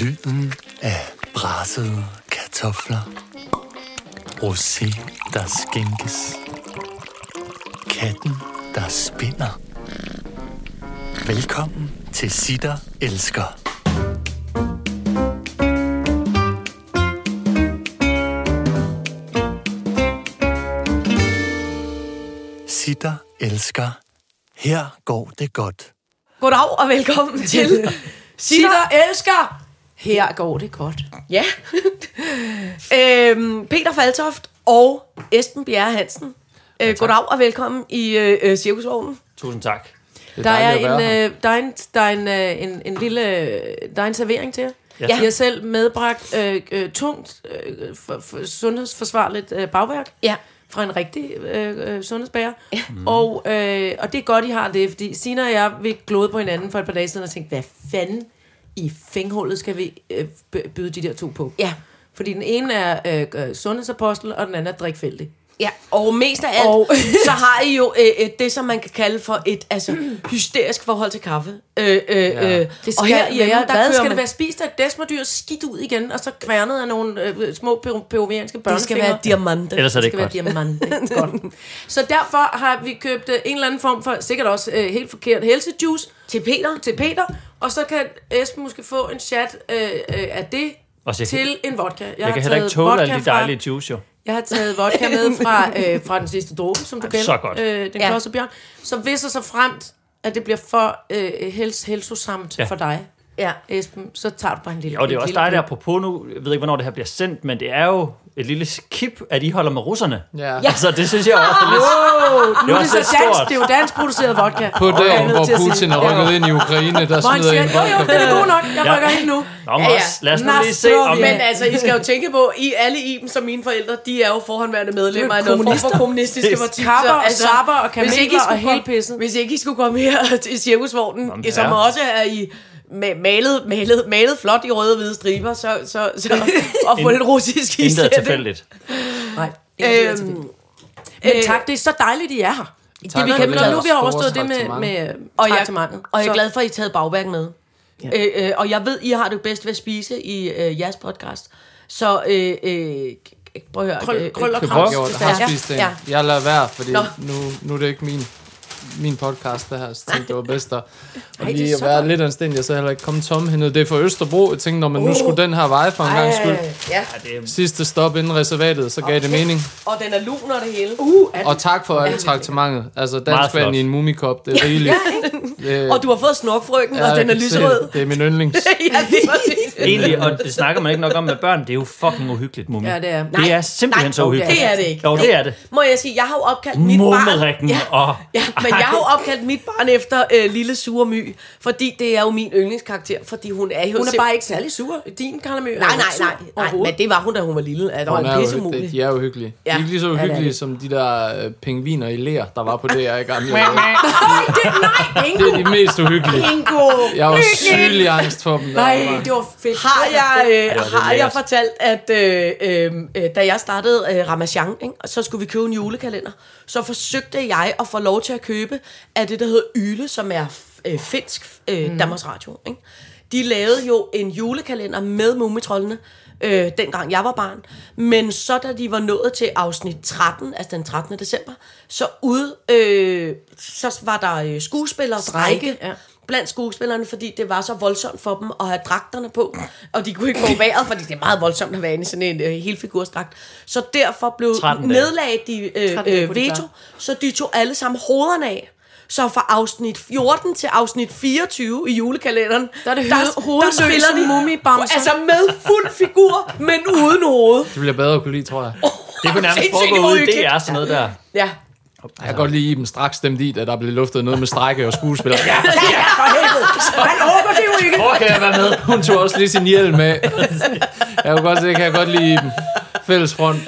Lyden af brassede kartofler. Rosé, der skænkes. Katten, der spinder. Velkommen til Sitter Elsker. Sitter Elsker. Her går det godt. Goddag og velkommen til Sitter elsker. Her går det godt. Ja. øhm, Peter Faltoft og Esben Bjerre Hansen. Øh, goddag og velkommen i øh, øh, Cirkusvognen. Tusind tak. Der er, en, øh, der er en, der er en, øh, en, en lille, der er en servering til jer. Ja. Ja. Jeg har selv medbragt øh, øh, tungt, øh, for, for, sundhedsforsvarligt øh, bagværk. Ja. Fra en rigtig øh, øh, sundhedsbærer. Ja. Og, øh, og det er godt, I har det, fordi Sina og jeg, vi glodede på hinanden for et par dage siden og tænkte, hvad fanden i fænghullet skal vi øh, by- byde de der to på? Ja. Fordi den ene er øh, øh, sundhedsapostel, og den anden er drikfældig. Ja, og mest af alt, Og- så har I jo øh, øh, det, som man kan kalde for et altså, hysterisk forhold til kaffe. Øh, øh, ja. øh, Det skal og her være, der hvad skal man, det være spist af et desmodyr, skidt ud igen, og så kværnet af nogle øh, små peru- peruvianske Det børnefingre? skal være diamante. Ellers er det det ikke skal godt. være diamante. Godt. Så derfor har vi købt øh, en eller anden form for, sikkert også øh, helt forkert, helsejuice Til Peter. til Peter, og så kan Esben måske få en chat øh, øh, af det Og jeg kan- til en vodka. Jeg, Jeg har kan heller ikke tåle alle de dejlige juice, jo. Jeg har taget vodka med fra, øh, fra den sidste dråbe, som du kender. så godt. Øh, den Ja. ja. Bjørn. Så hvis og så fremt, at det bliver for øh, hels, helsosamt Ja. for dig, Ja. Esben, så tager du bare en lille Og det er også dig, der apropos nu, jeg ved ikke, hvornår det her bliver sendt, men det er jo et lille skip, at I holder med russerne. Ja. Ja. Altså, det synes jeg også er lidt... Nu er det så dansk, stort. det er jo dansk produceret vodka. På er dagen, hvor Putin det. er rykket ind i Ukraine, der smider siger, en jo jo, vodka den er god nok, jeg Ja. rykker ind nu. Nå, Ja, ja. lad os nu lige se, om... Men altså, I skal jo tænke på, I alle Iben som mine forældre, de er jo forhåndværende medlemmer af noget form for kommunistiske parti. Kapper Så, og altså, sapper og hvis ikke I kameler og skulle hele pisset. Hvis ikke I skulle komme her til cirkusvognen, som ja. også er i ma- malet, malet, malet flot i røde og hvide striber, så, så, så og få lidt russisk i Intet er tilfældigt. Nej. Øhm, Øhm, men øh, tak, det er så dejligt, I er her. Det, Tak vi for kan, det. når nu vi har overstået det med, med og, jeg, og jeg er glad for, at I taget bagværk med. Ja. Øh, øh, og jeg ved, I har det bedst ved at spise i øh, jeres podcast. Så øh, øh, prøv at høre. Krøl- øh, krøl og øh, krams. Jeg har spist det. ja. Jeg lader være, fordi Nå. nu, nu er det ikke min, min podcast, det her. Så tænkte, det var bedst at, det at lige at så være lidt anstændig, og så heller ikke komme tomhændet. Det er for Østerbro. Jeg tænkte, når man nu skulle den her vej for en gang skyld. Ja. Ja, det. Sidste stop inden reservatet, så gav det mening. Og den er lun og det hele. Uh, er Og tak for alt traktementet. Altså, dansk vand i en mumikop, det er rigeligt. Det, og du har fået snorkfrøken, ja, og den er lyserød. det. Er min yndlings. ja, det er. Egentlig, og det snakker man ikke nok om med børn, det er jo fucking uhyggeligt, mummi. Ja, det er. Det er simpelthen nej, så uhyggeligt. det er det ikke. Jo, det er det. Må jeg sige, jeg har jo opkaldt mit barn... Mummerikken Ja, og... ja, men jeg har jo opkaldt mit barn efter øh, Lille Sure My, fordi det er jo min yndlingskarakter, fordi hun er jo Hun er bare ikke særlig sur. Din Karla Mø. Nej, nej, nej, nej, men det var hun, da hun var lille. At Hun hun er var jo, det, de er jo hyggelige. Ja. De er ikke lige så Ja, det uhyggelige det. som de der øh, pingviner i lær, der var på det her i gamle. Nej, Det Ingo! er de mest uhyggelige. Ingo! Jeg var sygelig angst for dem. Nej, det var fedt. Har Det jeg, øh, det har jeg fortalt, at øh, øh, øh, da jeg startede øh, Ramachan, ikke, og så skulle vi købe en julekalender, så forsøgte jeg at få lov til at købe af det, der hedder Yle, som er øh, finsk øh, mm. Danmarks Radio. Ikke? De lavede jo en julekalender med Mumitrollene, øh, dengang jeg var barn. Men så da de var nået til afsnit 13, altså den 13. december, så ude, øh, så var der øh, skuespillere strejke ja. Blandt skuespillerne, fordi det var så voldsomt for dem at have dragterne på, og de kunne ikke få vejret, fordi det er meget voldsomt at være inde i sådan en øh, helfigursdragt. Så derfor blev 13 dage. nedlagt de øh, 13 dage øh, veto, så de tog alle sammen hovederne af. Så fra afsnit 14 til afsnit 24 i julekalenderen, Der er det der, der hovedløse spiller de mumibamser. Altså med fuld figur, men uden hoved. Det bliver bedre at kunne lide, tror jeg. Det kunne nærmest foregå ude i. DR, sådan noget der. Ja. Jeg kan godt lide Iben straks stemt i, at der blev luftet noget med strække og skuespillere. Ja, Han håber det jo ikke. Hvor kan jeg være med? hun tog også lige sin hjelm med. Jeg kan godt se, jeg kan godt lide Iben. Fælles front.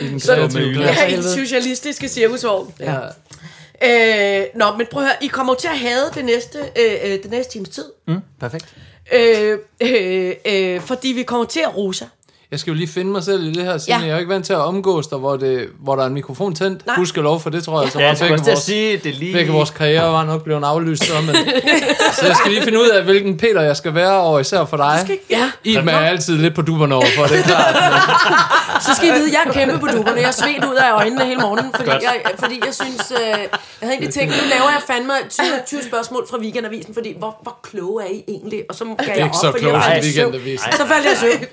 I den klasse. Ja, i den socialistiske cirkusvogn. Ja. Øh, nå, men prøv at høre, I kommer til at have det næste, øh, øh, det næste times tid. Mm, perfekt. Øh, øh, øh, fordi vi kommer til at rose. Jeg skal jo lige finde mig selv i det her, Signe. Ja. Jeg er jo ikke vant til at omgås der, hvor, det, hvor der er en mikrofon tændt. Nej. Husk lov for det, tror jeg. Så Ja, jeg vores, sige, det lige... begge vores karriere var nok blevet aflyst. Så, men, så jeg skal lige finde ud af, hvilken Peter jeg skal være, og især for dig. Ja. Iben er altid lidt på duberne over for, det er klart. Så skal I vide, jeg er kæmpe på dupperne. Jeg er svedt ud af øjnene hele morgenen, fordi jeg, fordi jeg synes... Øh, jeg havde egentlig tænkt, nu laver jeg fandme 20, 20 spørgsmål fra Weekendavisen, fordi hvor, hvor kloge er I egentlig? Og så gav jeg Ikke op, så fordi jeg faldt i søvn. Weekendavisen. Så faldt jeg i søvn,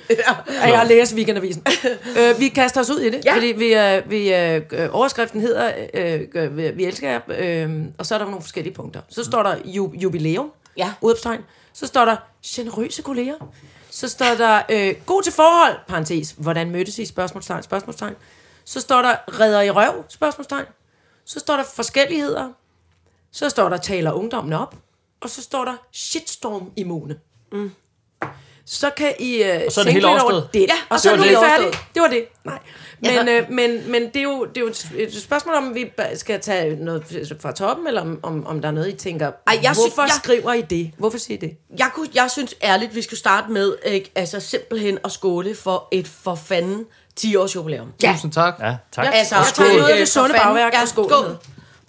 at jeg læst Weekendavisen. øh, vi kaster os ud i det, Ja. fordi vi, øh, vi, øh, overskriften hedder, øh, øh, vi- vi elsker jer, øh, og så er der nogle forskellige punkter. Så står der ju, jubilæum, Ja. udopstegn. Så står der generøse kolleger. Så står der øh, god til forhold, parentes, hvordan mødtes I, spørgsmålstegn, spørgsmålstegn. Så står der redder i røv, spørgsmålstegn. Så står der forskelligheder. Så står der taler ungdommen op. Og så står der shitstorm immune. Mm. Så kan I øh, Og så er det tænke hele lidt over det. Ja, og det så var er det. færdige. Det var det. Nej. Men, Ja. øh, men, men det, er jo, det er jo et, spørgsmål, om vi skal tage noget fra toppen, eller om, om, om der er noget, I tænker, Ej, jeg hvorfor jeg- skriver I det? Hvorfor siger I det? Jeg, kunne, jeg synes ærligt, vi skulle starte med øh, altså simpelthen at skåle for et for fanden 10 års jubilæum. Tusind tak. Ja, tak. Ja. Altså, Jeg tager noget af det sunde bagværk ja, og skål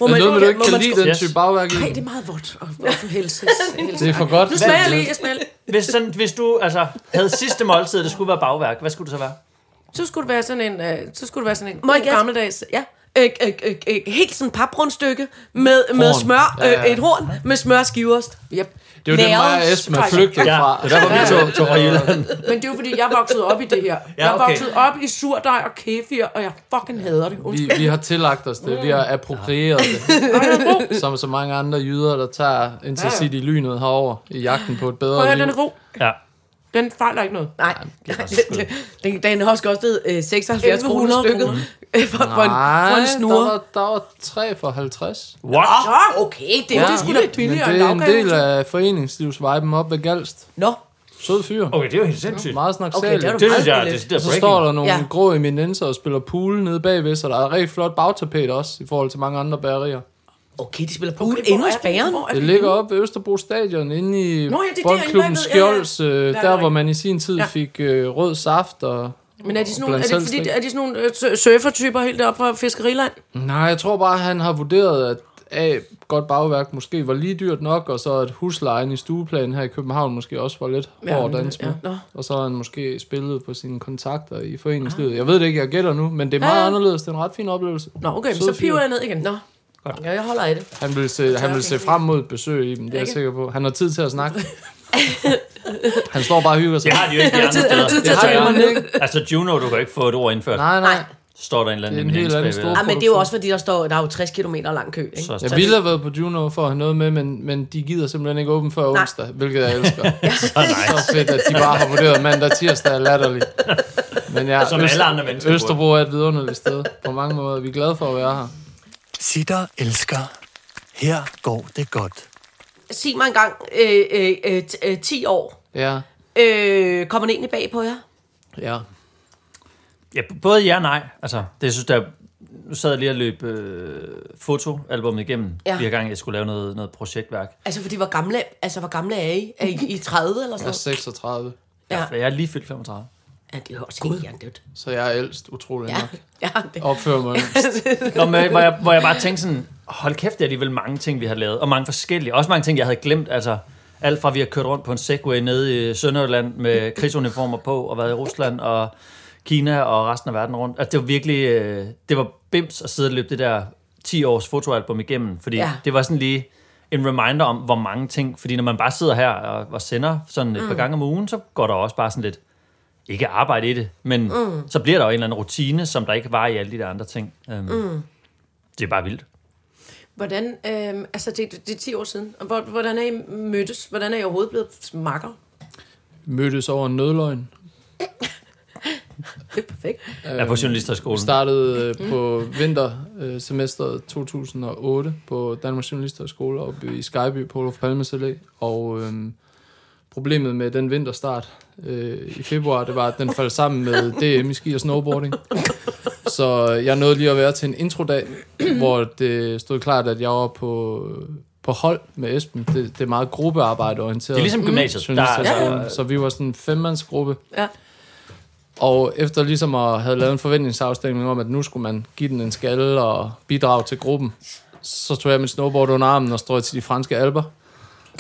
Er det noget med, du ikke kan man lide den type bagværk? Nej, det er meget vådt. Og, og for helse. Det er for godt. Nu smager jeg lige, jeg smager. Hvis, sådan, hvis du altså, havde sidste måltid, det skulle være bagværk, hvad skulle det så være? Så skulle det være sådan en, øh, så skulle det være sådan en Må god gammeldags... Ja. Øh, øh, øh, øh, helt sådan paprundstykke med, med Horn. smør, Ja, ja. øh, et horn med smørskiverst. Yep. Det er jo det, mig og Næret Esben er flygtet Ja, fra. det er derfor, vi tog, tog fra Jylland. Men det er jo fordi, jeg vokset op i det her. jeg er okay. vokset op i surdej og kefir, og jeg fucking hader det. Undskyld. Vi, vi har tillagt os det. Vi har approprieret det. Som så mange andre jyder, der tager Intercity-lynet herover i jagten på et Prøv bedre at høre, liv. den god. Ja. Den fejler ikke noget. Nej, den, den har også kostet øh, 76 kroner 1100 stykket øh, for, for, en, for en der snure. var, der var 3 for 50. What? Ah, okay, det er Ja, det skulle da Men billigere det er en del af foreningslivsviben op ved Galst. Nå, Sød fyr. Okay, det er jo helt sindssygt. Meget snak Okay, det er du Det meget synes jeg, det er Så står der nogle Ja. grå eminenser og spiller pool nede bagved, så der er et rigtig flot bagtapet også, i forhold til mange andre bagerier. Okay, de spiller pool Okay, endnu i er det? er ligger op ved Østerbro Stadion, inde i Nå, ja, Boldklubben bagved. Ja, ja. Skjolds, øh, er der der hvor man i sin tid Ja. fik øh, rød saft og... Men er de sådan nogle, er de, fordi, er de sådan nogle øh, sur- surfertyper helt deroppe fra Fiskeriland? Nej, jeg tror bare, han har vurderet, at A, godt bagværk måske var lige dyrt nok, og så at huslejen i stueplanen her i København måske også var lidt Ja, hård at ja. Nå. Og så har han måske spillet på sine kontakter i foreningslivet. Jeg ved det ikke, jeg gætter nu, men det er meget Ja, ja. anderledes. Det er en ret fin oplevelse. Nå, okay, Sød så piver jeg ned igen. Nå, ja, jeg holder af det. Han vil se, han vil se frem mod et besøg i dem, det er jeg Ikke? sikker på. Han har tid til at snakke. han står bare og hygger sig. Det har de jo ikke de andre steder. til at Det har mig ikke. Altså Juno, du kan ikke få et ord indført. Nej, nej. Står der en eller anden Det er en helt anden stor- Ja, men det er jo også fordi, der står, der er jo 60 km lang kø. Ikke? Så- Jeg ville have været på Juno for at have noget med, men, men de gider simpelthen ikke åbent før Nej. onsdag, hvilket jeg elsker. Så nice. Så fedt, at de bare har vurderet mandag tirsdag er latterligt. Men ja, Som alle andre mennesker Østerbro er et vidunderligt sted på mange måder. Vi er glade for at være her. Sitter elsker. Her går det godt. Sig mig engang, øh, øh, øh, t- øh, 10 år, Ja, øh, kommer den egentlig bag på jer? ja. Ja, både ja og nej. Altså, det jeg synes, der, nu sad jeg lige og løb øh, fotoalbummet igennem. Ja. Ja. Fire gange, jeg skulle lave noget, noget projektværk. Altså, fordi hvor gamle, altså, hvor gamle er I? Er I, I 30 eller Jeg sådan er noget? 36, Ja. For jeg er lige fyldt 35. ja, det er også helt hjernedødt. så jeg er ældst, utrolig Ja, nok. ja, det. Opfører mig. Nå, men, hvor, jeg, hvor jeg bare tænkte sådan, hold kæft, det er alligevel mange ting, vi har lavet. Og mange forskellige. Også mange ting, jeg havde glemt. Altså, alt fra vi har kørt rundt på en Segway nede i Sønderjylland med krigsuniformer på, og været i Rusland og Kina og resten af verden rundt. Altså, det var virkelig, øh, det var bims at sidde og løbe det der 10 års fotoalbum igennem. Fordi ja. det var sådan lige en reminder om, hvor mange ting, fordi når man bare sidder her og, og sender sådan et mm. par gange om ugen, så går der også bare sådan lidt, ikke arbejde i det, men mm. så bliver der jo en eller anden rutine, som der ikke var i alle de der andre ting. Um, mm. Det er bare vildt. Hvordan, øh, altså det, det er 10 år siden, og hvor- hvordan er I mødtes? Hvordan er I overhovedet blevet makker? Mødtes over en nødløgn. Det er perfekt. Jeg er på journalisterskolen. Startede øh, på vintersemesteret 2008 på Danmarks Journalisterskole oppe i Skyby på Olof Palmes Allé. Og øhm, problemet med den vinterstart øh, i februar, det var, at den faldt sammen med DM i ski og snowboarding. Så jeg nåede lige at være til en introdag, hvor det stod klart, at jeg var på, på hold med Esben. Det, det er meget gruppearbejde orienteret. Det er ligesom gymnasiet. Der er- Journalisterskolen. der er- Så vi var sådan en femmandsgruppe. Ja. Og efter ligesom at have lavet en forventningsafstemning om, at nu skulle man give den en skalle og bidrage til gruppen, så tog jeg mit snowboard under armen og strøg til de franske alber.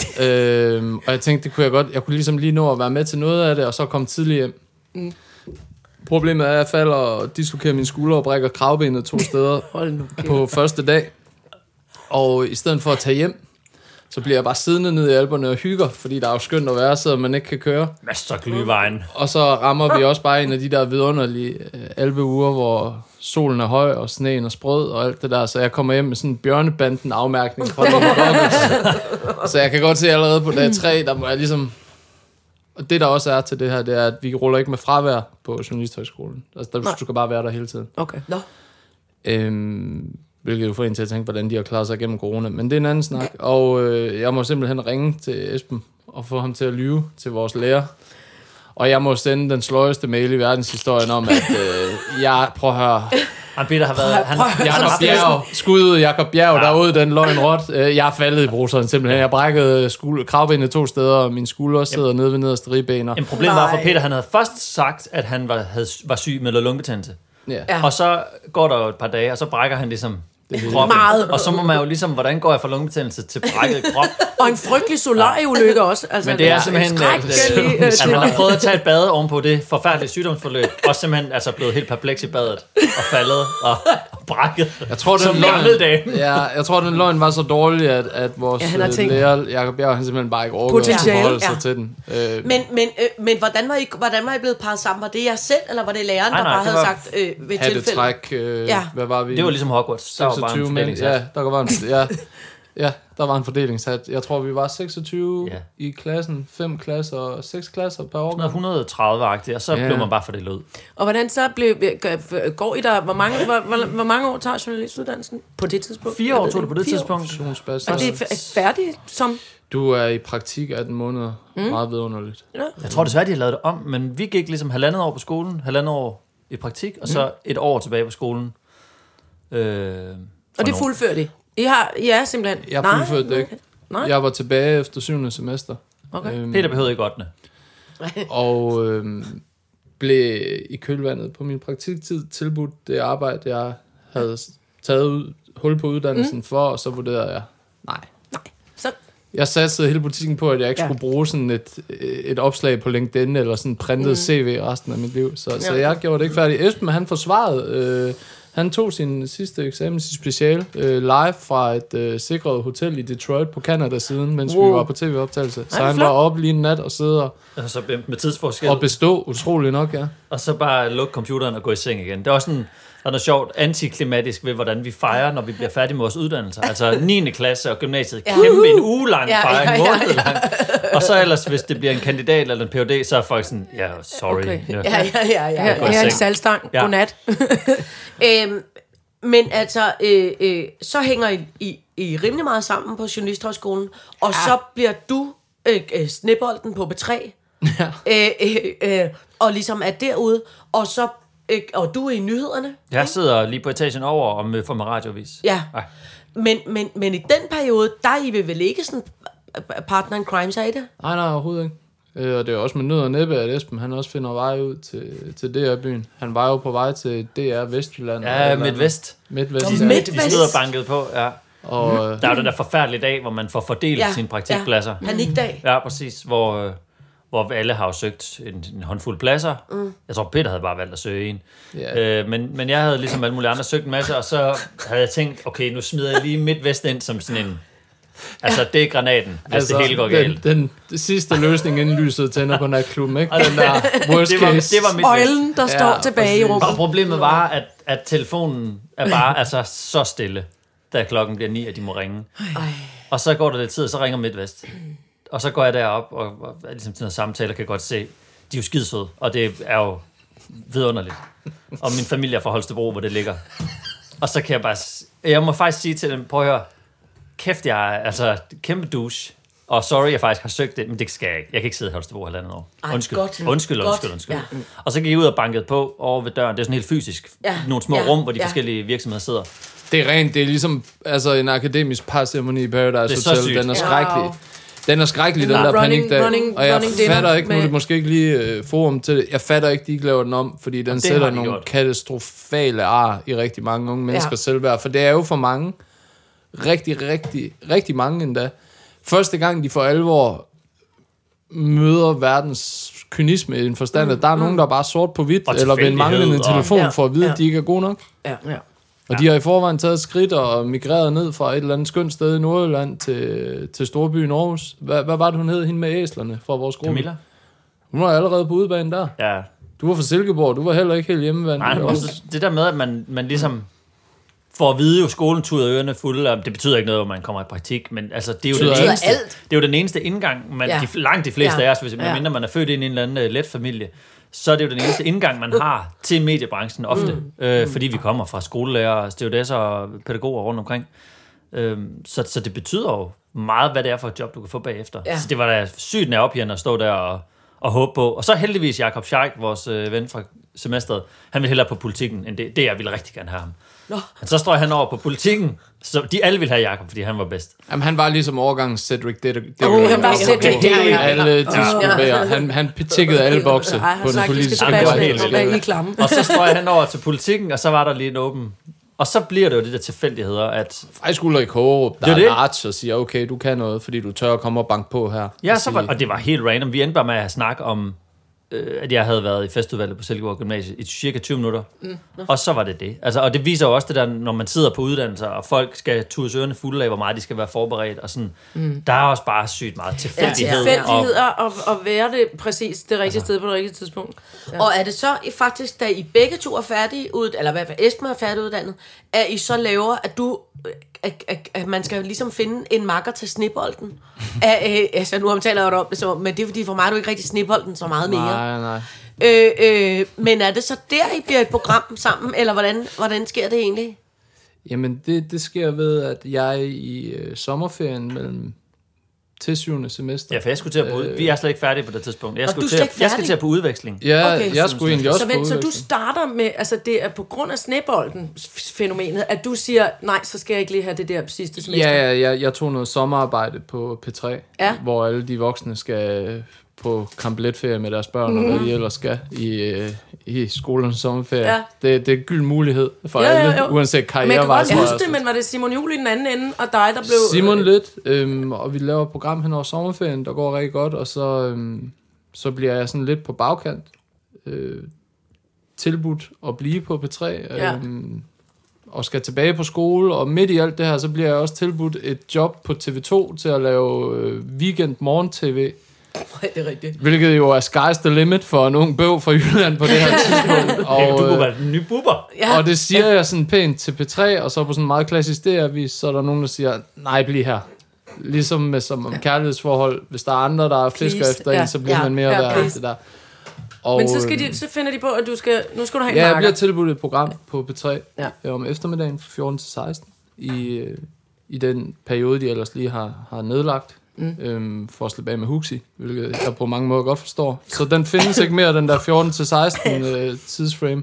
øhm, og jeg tænkte, det kunne jeg godt. Jeg kunne ligesom lige nå at være med til noget af det, og så komme tidligt hjem. Mm. Problemet er, at jeg falder og dislokerer mine skuldre og brækker kravbenet to steder Hold nu på første dag. Og i stedet for at tage hjem, så bliver jeg bare siddende nede i alberne og hygger, fordi der er jo skønt at være, så man ikke kan køre. Master Glyvejen. Og så rammer vi også bare en af de der vidunderlige øh, alpeuger, hvor solen er høj, og sneen er sprød, og alt det der. Så jeg kommer hjem med sådan en bjørnebanden afmærkning fra Så jeg kan godt se allerede på dag 3, der må jeg ligesom... Og det der også er til det her, det er, at vi ruller ikke med fravær på Journalisthøjskolen. Altså, der, Nej. du skal bare være der hele tiden. Okay. Nå, Øhm, hvilket jo får en til at tænke, hvordan de har klaret sig igennem corona. Men det er en anden snak. Og øh, jeg må simpelthen ringe til Esben og få ham til at lyve til vores lærer. Og jeg må sende den sløjeste mail i verdenshistorien om, at øh, jeg, prøv at høre, Han Peter har været... Han, Jakob Bjerg, skud ud Jakob Bjerg, ja. derude, den løgn råt. Øh, Jeg er faldet i bruseren simpelthen. Jeg brækkede skul- kravbenet to steder, og mine skuldre sidder nede ved nederste ribbener. en problem var for. Peter, han havde først sagt, at han var, havde, var syg med lungebetændelse. Ja. Ja. Og så går der jo et par dage, og så brækker han ligesom kroppen. Meget. Og så må man jo ligesom, hvordan går jeg fra lungebetændelse til brækket krop? Og en frygtelig solareulykke også. Altså, Men det er en simpelthen, at, skrækkelig, øh, at han har prøvet at tage et bad ovenpå det forfærdelige sygdomsforløb, og simpelthen altså blevet helt perpleks i badet, og faldet og, og brækket. Jeg tror, Som den gammel løgn, ja, jeg tror, den løgn var så dårlig, at, at vores Ja, han har tænkt- lærer, Jacob Bjerg, han simpelthen bare ikke orkede at forholde sig ja. til den. Øh, men, men, øh, men hvordan, var I, hvordan var I blevet parret sammen? Var det jer selv, eller var det læreren, Nej, der nej, bare det havde sagt øh, ved tilfælde? hattetræk, øh, Ja. ja. hvad var vi? Det var ligesom Hogwarts. Der var bare en 26 mænd. fordelingssat. Ja, der var en, ja, ja, der var en fordelingssat. Jeg tror, vi var 26 Ja. ja. i klassen. Fem klasser og seks klasser per år. 130-agtigt, og så Ja. blev man bare fordelt ud. Og hvordan så blev, går I der, hvor mange, hvor, hvor, hvor mange år tager journalistuddannelsen på det tidspunkt? Fire år tog det på det Fire år. tidspunkt. Professionsbachelor. Og det er færdigt som... Du er i praktik 18 måneder. Mm. Meget vidunderligt. Jeg tror desværre, de har lavet det om, men vi gik ligesom halvandet år på skolen, halvandet år i praktik, og så et år tilbage på skolen. Øh, Og det fuldfører de. I har, er simpelthen... Jeg Nej, fuldførte det ikke. Nej. Jeg var tilbage efter 7. semester. Okay. Øhm, Peter behøvede ikke 8. og øhm, blev i kølvandet på min praktiktid tilbudt det arbejde, jeg havde taget ud, hul på uddannelsen mm. for, og så vurderede jeg, nej. Så, Jeg satte hele butikken på, at jeg ikke Ja. ja. skulle bruge sådan et, et opslag på LinkedIn, eller sådan printet mm. CV resten af mit liv. Så, så Ja. jeg gjorde det ikke færdigt. Esben, han forsvarede, øh, han tog sin sidste eksamen i special øh, live fra et øh, sikret hotel i Detroit på Canada-siden, mens wow. Vi var på tv-optagelse. Så Ej, han flot. var oppe lige en nat og sidde og, Altså med med tidsforskel. og bestå, utrolig nok, ja. og så bare lukke computeren og gå i seng igen. Det er også sådan, der er noget sjovt antiklimatisk ved, hvordan vi fejrer, når vi bliver færdige med vores uddannelser. Altså 9. klasse og gymnasiet. Ja. Kæmpe en uge lang Ja, fejring, ja, ja, måned lang. Og så ellers, hvis det bliver en kandidat eller en PhD, så er folk sådan, ja, sorry. Okay. Ja. Ja, ja, ja, ja. i her er en salgstang. Ja. Godnat. Øhm, men altså, øh, øh, så hænger I, I, I rimelig meget sammen på Journalisthøjskolen, og ja. så bliver du øh, øh, snebolden på B3, ja. øh, øh, øh, og ligesom er derude, og så og du er i nyhederne. Jeg sidder lige på etagen over og møder for med radiovis. Ja. Ej. Men, men, men i den periode, der er I vil vel ikke sådan øh, partner in crime, I det? Nej, nej, overhovedet ikke. Øh, og det er også med nød og næppe, at Esben han også finder vej ud til, til DR-byen. Han var jo på vej til DR Vestjylland. Ja. Midtvest. Midtvest. Ja. Midt- De stod og bankede på, ja. Og, øh, Der er jo den der forfærdelige dag, hvor man får fordelt ja. sine praktikpladser. Ja, panikdag. Ja, præcis. Hvor, øh, hvor alle har jo søgt en, en håndfuld pladser. Mm. Jeg tror, Peter havde bare valgt at søge en. Ja. Øh, men, men jeg havde ligesom alle mulige andre søgt en masse, og så havde jeg tænkt, okay, nu smider jeg lige midtvest ind som sådan en... Altså, det er granaten, hvis altså, det hele går galt. Den, den, den sidste løsning, inden lyset tænder på natklubben, ikke? Den der worst det, var, case. det var midtvest. Øjlen, der Ja, står tilbage i rummet. Og problemet var, at, at telefonen er bare altså, så stille, da klokken bliver ni, at de må ringe. Ej. Og så går der lidt tid, og så ringer MidtVest. Og så går jeg derop og, og er ligesom til noget samtale, og kan godt se, de er jo skidesøde, og det er jo vidunderligt. Og min familie er fra Holstebro, hvor det ligger. Og så kan jeg bare... Jeg må faktisk sige til dem, prøv at høre, kæft, jeg er altså kæmpe douche. Og sorry, jeg faktisk har søgt det, men det skal jeg ikke. Jeg kan ikke sidde i Holstebro halvandet år. Ej, Undskyld, godt. undskyld, Godt. undskyld, undskyld. Ja. Og så gik jeg ud og bankede på over ved døren. Det er sådan helt fysisk. Ja. Nogle små Ja. rum, hvor de Ja. forskellige virksomheder sidder. Det er rent, det er ligesom altså, en akademisk parceremoni i Paradise Det er så Hotel. sygt. Den er skrækkelig. Wow. Den er skrækkelig, den Ja, der running- panikdag. running- og jeg running fatter ikke, nu er med- det måske ikke lige øh, forum til det, jeg fatter ikke, de ikke laver den om, fordi den har sætter de nogle gjort. katastrofale ar i rigtig mange unge menneskers Ja. selvværd, for det er jo for mange, rigtig, rigtig, rigtig mange endda. Første gang, de for alvor møder verdens kynisme i en forstand, at der er nogen, der er bare sort på hvidt, eller ved en manglende og- telefon Ja, for at vide, ja. at de ikke er gode nok. Ja. ja. Og de har i forvejen taget et skridt og migreret ned fra et eller andet skønt sted i Nordjylland til, til Storbyen Aarhus. Hvad, hvad var det, hun hed, hende med æslerne fra vores gruppe? Camilla? Hun var allerede på udebanen der. Ja. Du var fra Silkeborg, du var heller ikke helt hjemmevandt. Nej, men også det der med, at man, man ligesom får at vide, jo skolen tuder ørerne fulde, og det betyder ikke noget, om man kommer i praktik, men altså, det er jo, Betyder den eneste, Alt. det er jo den eneste indgang, man, Ja. de, langt de fleste Ja. af os, hvis, Ja. mindre man er født ind i en eller anden uh, let familie, så er det jo den eneste indgang, man har til mediebranchen ofte, mm. øh, fordi vi kommer fra skolelærer, stewardesser og pædagoger rundt omkring. Øhm, så, så det betyder jo meget, hvad det er for et job, du kan få bagefter. Ja. Så det var da sygt nervepirrende at stå der og, og håbe på. Og så heldigvis Jakob Scheik, vores øh, ven fra semesteret, han vil hellere på politikken, end det, det jeg ville rigtig gerne have ham. Nå. Men så står han over på politikken, så de alle ville have Jakob, fordi han var bedst. Jamen, han var ligesom overgangens Cedric Diggory. Åh, han var Cedric Diggory. Alle de skulle. Han, han tikkede alle bokse Ej, på han den politiske det var tilbage helt. Og så står han over til politikken, og så var der lige en åben... Og så bliver det jo det der tilfældigheder, at... Faktisk Ulrik Hårup, der Det er det. en arts og siger, okay, du kan noget, fordi du tør at komme og banke på her. Ja, Og så var, og det var helt random. Vi endte bare med at snakke om, øh, at jeg havde været i festudvalget på Silkeborg Gymnasiet i cirka 20 minutter. Mm. Og så var det det. Altså, og det viser jo også det der, når man sidder på uddannelser, og folk skal turde ørerne fulde af, hvor meget de skal være forberedt. Og sådan. Mm. Der er også bare sygt meget tilfældighed. Ja, og, tilfældigheder og, og være det præcis det rigtige sted på det rigtige tidspunkt. Ja. Og er det så i faktisk, da I begge to er færdige, ud, eller i hvert fald Esben er færdiguddannet, at I så laver, at du at, at, at man skal ligesom finde en makker til snibolden. at, øh, altså, nu omtaler jeg jo om det, så, men det er fordi, for mig er du ikke rigtig snibolden så meget mere. Nej, nej. Øh, øh, men er det så der, I bliver et program sammen, eller hvordan, hvordan sker det egentlig? Jamen, det, det sker ved, at jeg i øh, sommerferien mellem til syvende semester... ja, for jeg skulle til at på ud, Vi er slet ikke færdige på det tidspunkt. Jeg, Og skulle du til, at, ikke jeg skal til at på udveksling. Ja, Okay. jeg skulle egentlig også Så, på vent, så du starter med, altså det er på grund af snebolden fænomenet, at du siger, nej, så skal jeg ikke lige have det der sidste semester. Ja, ja jeg, jeg tog noget sommerarbejde på P3, Ja. hvor alle de voksne skal på kampletferie med deres børn, mm. og hvad de ellers skal i, øh, i skolens sommerferie. Ja. Det, det er en gyld mulighed for jo, alle, jo. uanset Men jeg kan huske det, men var det Simon Jul i den anden ende, og dig, der blev... Simon lidt, øhm, og vi laver et program hen over sommerferien, der går rigtig godt, og så, øhm, så bliver jeg sådan lidt på bagkant øh, tilbudt at blive på P3, Ja. øhm, og skal tilbage på skole, og midt i alt det her, så bliver jeg også tilbudt et job på TV2 til at lave øh, weekend morgen-tv, det er rigtigt. hvilket jo er sky's the limit for en ung bøv fra Jylland på det her tidspunkt. Og, du kunne øh, være den nye buber. Ja. og det siger jeg sådan pænt til P3, og så på sådan en meget klassisk DR-vis, så er der nogen, der siger, nej, bliv her. Ligesom med som om kærlighedsforhold. Hvis der er andre, der er fisker Please. efter Ja. en, så bliver Ja. man mere Ja, værd. Det der. Og, Men så, skal de, så finder de på, at du skal, nu skal du have en Ja, jeg marker. bliver tilbudt et program på P3 Ja. ja. om eftermiddagen fra 14 til 16 i, øh, i den periode, de ellers lige har, har nedlagt. Mm. Øhm, for at slippe af med Huxi, hvilket jeg på mange måder godt forstår. Så den findes ikke mere, den der 14 til 16 øh, tidsframe.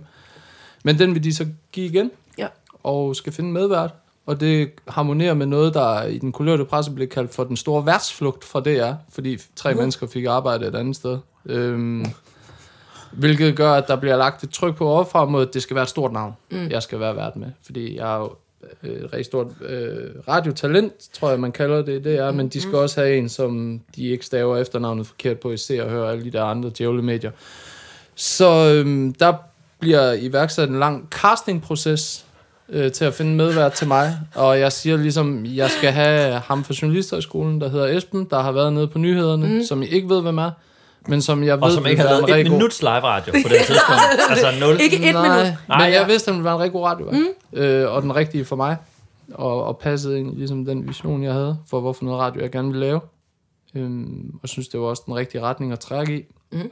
Men den vil de så give igen, Ja. og skal finde medvært. Og det harmonerer med noget, der i den kulørte presse blev kaldt for den store værtsflugt fra DR, fordi tre Uh. mennesker fik arbejde et andet sted. Øhm, hvilket gør, at der bliver lagt et tryk på overfra mod, at det skal være et stort navn, mm. jeg skal være vært med. Fordi jeg er jo øh, rigtig stort øh, radiotalent, tror jeg, man kalder det, det er, men de skal også have en, som de ikke staver efternavnet forkert på i Se og Hør alle de der andre djævlemedier. Så øhm, der bliver iværksat en lang castingproces øh, til at finde medvært til mig, og jeg siger ligesom, jeg skal have ham fra Journalisterskolen, der hedder Esben, der har været nede på nyhederne, mm. som I ikke ved, hvem er, men som jeg ved, Og som ikke en lavet et minuts live radio på det tidspunkt. altså nul. Ikke et Nej, minut. Nej, men jeg vidste, at den var en rigtig god radio. Mm. Øh, og den rigtige for mig. Og, og passede ind i ligesom den vision, jeg havde, for hvorfor noget radio, jeg gerne ville lave. Øhm, og synes, det var også den rigtige retning at trække i. Mm.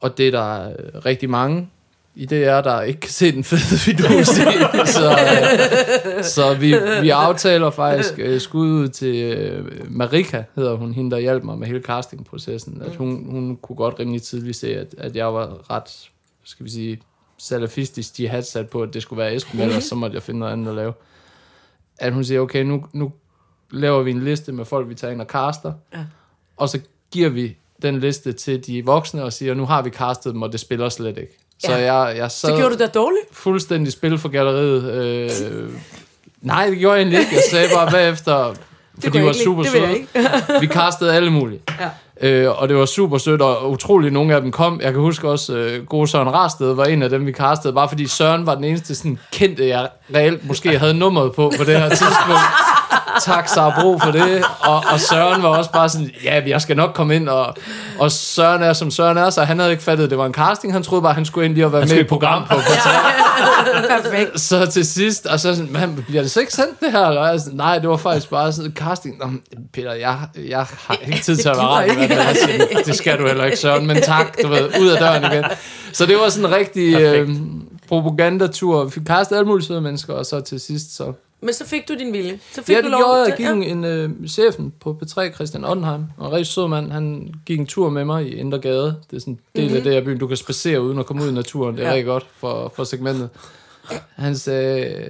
Og det er der øh, rigtig mange i det er, der ikke kan se den fede vidus i. så, øh, så vi, vi aftaler faktisk øh, skud ud til øh, Marika, hedder hun, hende der hjalp mig med hele castingprocessen. At hun, hun kunne godt rimelig tidligt se, at, at jeg var ret, skal vi sige, salafistisk de havde sat på, at det skulle være Esben, ellers så måtte jeg finde noget andet at lave. At hun siger, okay, nu, nu laver vi en liste med folk, vi tager ind og caster. Ja. Og så giver vi den liste til de voksne og siger, nu har vi castet dem, og det spiller slet ikke. Så Ja. jeg, jeg sad Så gjorde du det dårligt. fuldstændig spil for galleriet. Øh, nej, det gjorde jeg egentlig ikke. Jeg sagde bare bagefter, for de kunne var ikke super. Det søde. Vi castede alle mulige. Ja. Øh, og det var super sødt, og utroligt nogle af dem kom. Jeg kan huske også, øh, gode Søren Rasted var en af dem, vi castede, bare fordi Søren var den eneste sådan, kendte, jeg reelt måske havde nummeret på på det her tidspunkt. Tak, Sara Bro, for det. Og, og Søren var også bare sådan, ja, jeg skal nok komme ind. Og, og Søren er, som Søren er, så han havde ikke fattet, at det var en casting. Han troede bare, at han skulle ind lige og være med i et program på, på Perfekt. så til sidst, og så sådan, man, bliver det så ikke sendt det her? Eller? Jeg sådan, Nej, det var faktisk bare sådan en casting. Nå, Peter, jeg, jeg har ikke tid til at være radio. Det skal du heller ikke, Søren, men tak, du ved, ud af døren igen. Så det var sådan en rigtig øh, propagandatur. Vi fik castet alle mulige søde mennesker, og så til sidst, så... Men så fik du din vilje. Så fik Ja, du det lov gjorde jeg. Jeg gik en, en øh, chefen på P3, Christian Ondenheim, og en rigtig sød mand, han gik en tur med mig i Indre Gade. Det er sådan en del mm-hmm. af det her byen, du kan spacere uden at komme ud i naturen. Det er Ja. ja. rigtig godt for, for segmentet. Han sagde,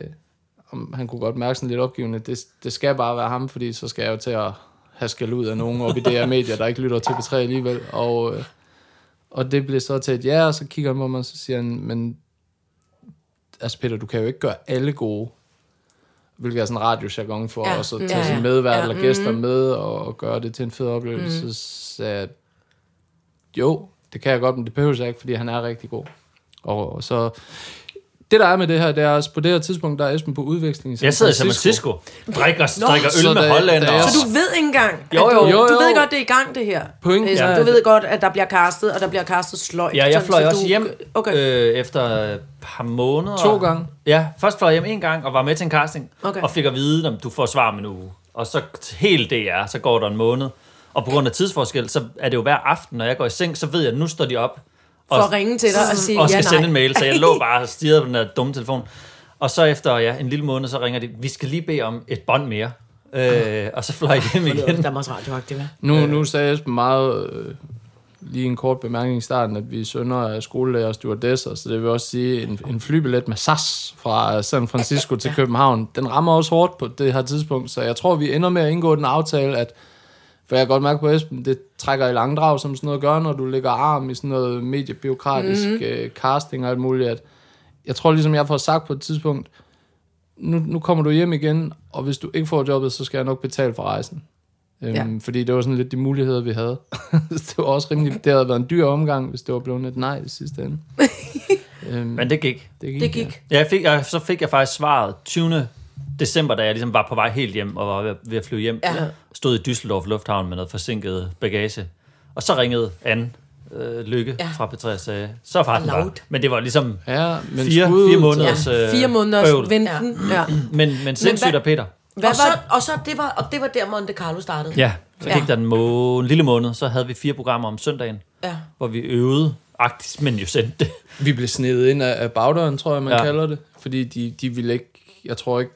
om han kunne godt mærke sådan lidt opgivende, det, det skal bare være ham, fordi så skal jeg jo til at have skal ud af nogen op i DR Media, der ikke lytter til P3 alligevel. Og, øh, og det blev så til et ja, og så kigger han på mig, og så siger han, men altså Peter, du kan jo ikke gøre alle gode hvilket er sådan en radiojargon for Ja. også at tage ja. sin medvært Ja. eller gæster med og, og gøre det til en fed oplevelse. Mm. Så jo, det kan jeg godt, men det behøver jeg ikke, fordi han er rigtig god. Og, og så, det der er med det her, det er også, på det her tidspunkt, der er Esben på udveksling i San Jeg sidder i San Francisco, drikker, drikker Så øl med da- jeg- Så du ved ikke engang, Jo, at jo. du, Jo, du jo. ved godt, det er i gang, det her. Pointen er, du ved godt, at der bliver castet, og der bliver castet sløjt. Ja, jeg Så- fløj så også du- hjem Okay. øh, efter et par måneder. To gange. Ja, først fløj jeg hjem en gang og var med til en casting. Okay. Og fik at vide, om du får svar om en uge. Og så helt DR, så går der en måned. Og på grund af tidsforskel, så er det jo hver aften, når jeg går i seng, så ved jeg, at nu står de op. For at ringe til dig og sige og skal ja, sende nej. en mail, så jeg lå bare og stirrede på den der dumme telefon. Og så efter ja, en lille måned, så ringer de, vi skal lige bede om et bånd mere. Øh, og så fløj jeg hjem igen. Danmarks Radioaktiv, ja. Nu, nu sagde Esben meget, øh, lige en kort bemærkning i starten, at vi er sønner af skolelærer og stewardesser, så det vil også sige, en, en flybillet med SAS fra San Francisco til København, den rammer også hårdt på det her tidspunkt, så jeg tror, vi ender med at indgå den aftale, at for jeg kan godt mærke på Esben, det trækker i langdrag, som sådan noget gør, når du lægger arm i sådan noget mediebiokratisk mm-hmm. øh, casting og alt muligt, at jeg tror ligesom, jeg får sagt på et tidspunkt, nu, nu kommer du hjem igen, og hvis du ikke får jobbet, så skal jeg nok betale for rejsen. Øhm, Ja. ja. Fordi det var sådan lidt de muligheder, vi havde. det var også rimelig, det havde været en dyr omgang, hvis det var blevet et nej i sidste ende. øhm, Men det gik. det gik. Det gik. Ja, jeg fik, jeg, så fik jeg faktisk svaret 20. december, da jeg ligesom var på vej helt hjem og var ved, at flyve hjem. Ja. Stod i Düsseldorf Lufthavn med noget forsinket bagage. Og så ringede Anne øh, Lykke Ja. ja. fra P3 og sagde, så var den der. Men det var ligesom Ja, men fire, skud fire måneders øh, Fire måneders bøvl. venten. Ja. Men, men sindssygt af Peter. Hvad og, så, var, og, så det var, og det var der Monte Carlo startede. Ja, så Ja. gik der en, må, en lille måned, så havde vi fire programmer om søndagen, ja. hvor vi øvede agtigt, men jo sendte det. Vi blev snedet ind af, af bagdøren, tror jeg, man Ja. ja. kalder det. Fordi de, de ville ikke, jeg tror ikke,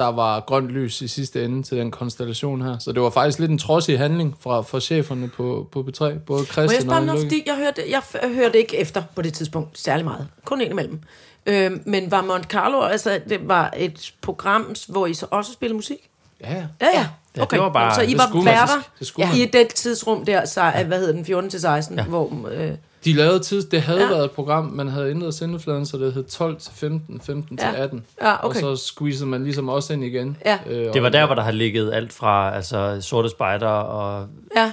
der var grønt lys i sidste ende til den konstellation her. Så det var faktisk lidt en trodsig handling fra, fra cheferne på, på B3, både Christian og Lykke. fordi jeg hørte, jeg hørte ikke efter på det tidspunkt særlig meget. Kun ind imellem. Øh, men var Monte Carlo, altså det var et program, hvor I så også spillede musik? Ja, ja. Ja, ja. Ja, Okay. det var bare- så I var værter i det tidsrum der, så, hvad hedder den, 14 til 16, ja. hvor... Øh, De lavede tid, det havde Ja. været et program, man havde ændret sendefladen, så det hed 12 til 15, 15 Ja. til 18. ja, okay. Og så squeezede man ligesom også ind igen. Ja. Øh, Det var der, hvor der har ligget alt fra altså, Sorte Spejder og, Ja,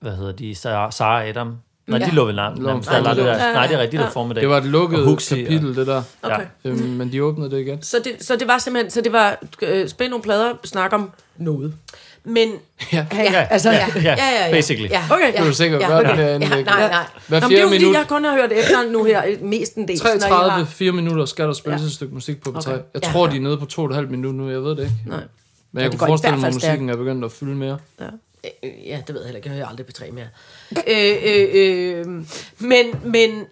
hvad hedder de, Sara, Sara Adam. Nej, Ja. de lå vel nærmest Nej, alle de andre lå- der. Nej, det er rigtigt, det ja. var formiddag. Det var et lukket Og Huxi, og- kapitel, det der. okay. Ja. Øhm, men de åbnede det igen. Så, det, så det var simpelthen, så det var øh, spil nogle plader, snak om noget. Men, Ja. Ja, altså, ja, ja. ja, ja, ja, ja. basically. Ja, Okay. ja, Det var sikkert ja, godt okay. med ja, nej, nej. Hver Nå, men det er jo fordi, minut, jeg kun har hørt efter nu her, mestendels. når I 33, har... 4 minutter skal der spilles Ja. et stykke musik på B3. Okay. Jeg Ja. tror, de er nede på 2,5 minutter nu, jeg ved det ikke. Nej. Men jeg det kunne forestille mig, at musikken er begyndt at fylde mere. Øh, Ja, det ved jeg heller ikke. Jeg hører aldrig på 3 mere. øh, øh, øh, men, men,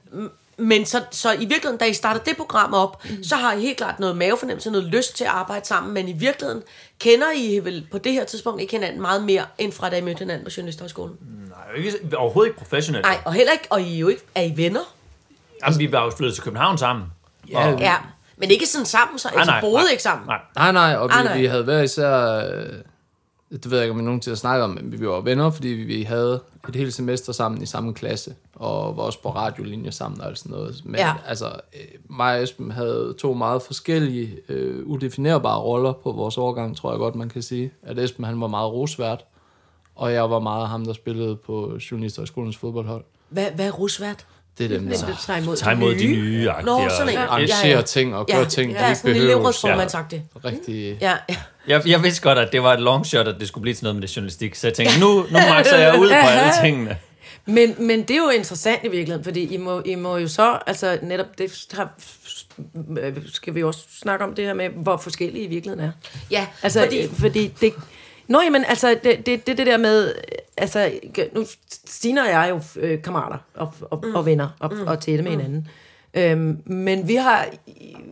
men så, så i virkeligheden, da I startede det program op, mm. så har I helt klart noget mavefornemmelse, noget lyst til at arbejde sammen, men i virkeligheden kender I vel på det her tidspunkt ikke hinanden meget mere, end fra da I mødte hinanden på Journalisthøjskolen. Nej, ikke, overhovedet ikke professionelt. Nej, og heller ikke, og I er jo ikke, er I venner? Jamen, vi var jo flyttet til København sammen. Ja, Og- Ja, men ikke sådan sammen, så Nej, altså nej, boede nej. ikke sammen. Nej, Nej, nej, og vi, Ah, nej. vi havde hver især øh, det ved jeg ikke, om vi nogensinde har snakket om, men vi var venner, fordi vi, havde et helt semester sammen i samme klasse, og var også på radiolinje sammen og sådan noget. Men Ja. altså, øh, mig og Esben havde to meget forskellige, øh, udefinerbare roller på vores årgang, tror jeg godt, man kan sige. At Esben, han var meget rosvært, og jeg var meget ham, der spillede på Journalister og skolens fodboldhold. Hvad, hvad er rusvært? Det er dem, der det tager imod, Tag imod de nye. nye Nå, sådan en. og- Ja, arrangerer ja. ting og Ja, gør ting, ja, de ikke sådan en lille behøver. det. Rigtig... Ja, ja. Jeg, jeg vidste godt, at det var et long shot, at det skulle blive til noget med det journalistik, så jeg tænkte, nu, nu makser jeg ud på alle tingene. Men, men det er jo interessant i virkeligheden, fordi I må, I må jo så, altså netop det har, skal vi også snakke om det her med, hvor forskellige I virkeligheden er. ja Altså, fordi, fordi, fordi det... Nå, jamen, altså, det, det, det, det der med, altså, nu, Stine og jeg er jo øh, kammerater og, og, mm. og venner og, mm. og tætte med hinanden. Øhm, men vi har,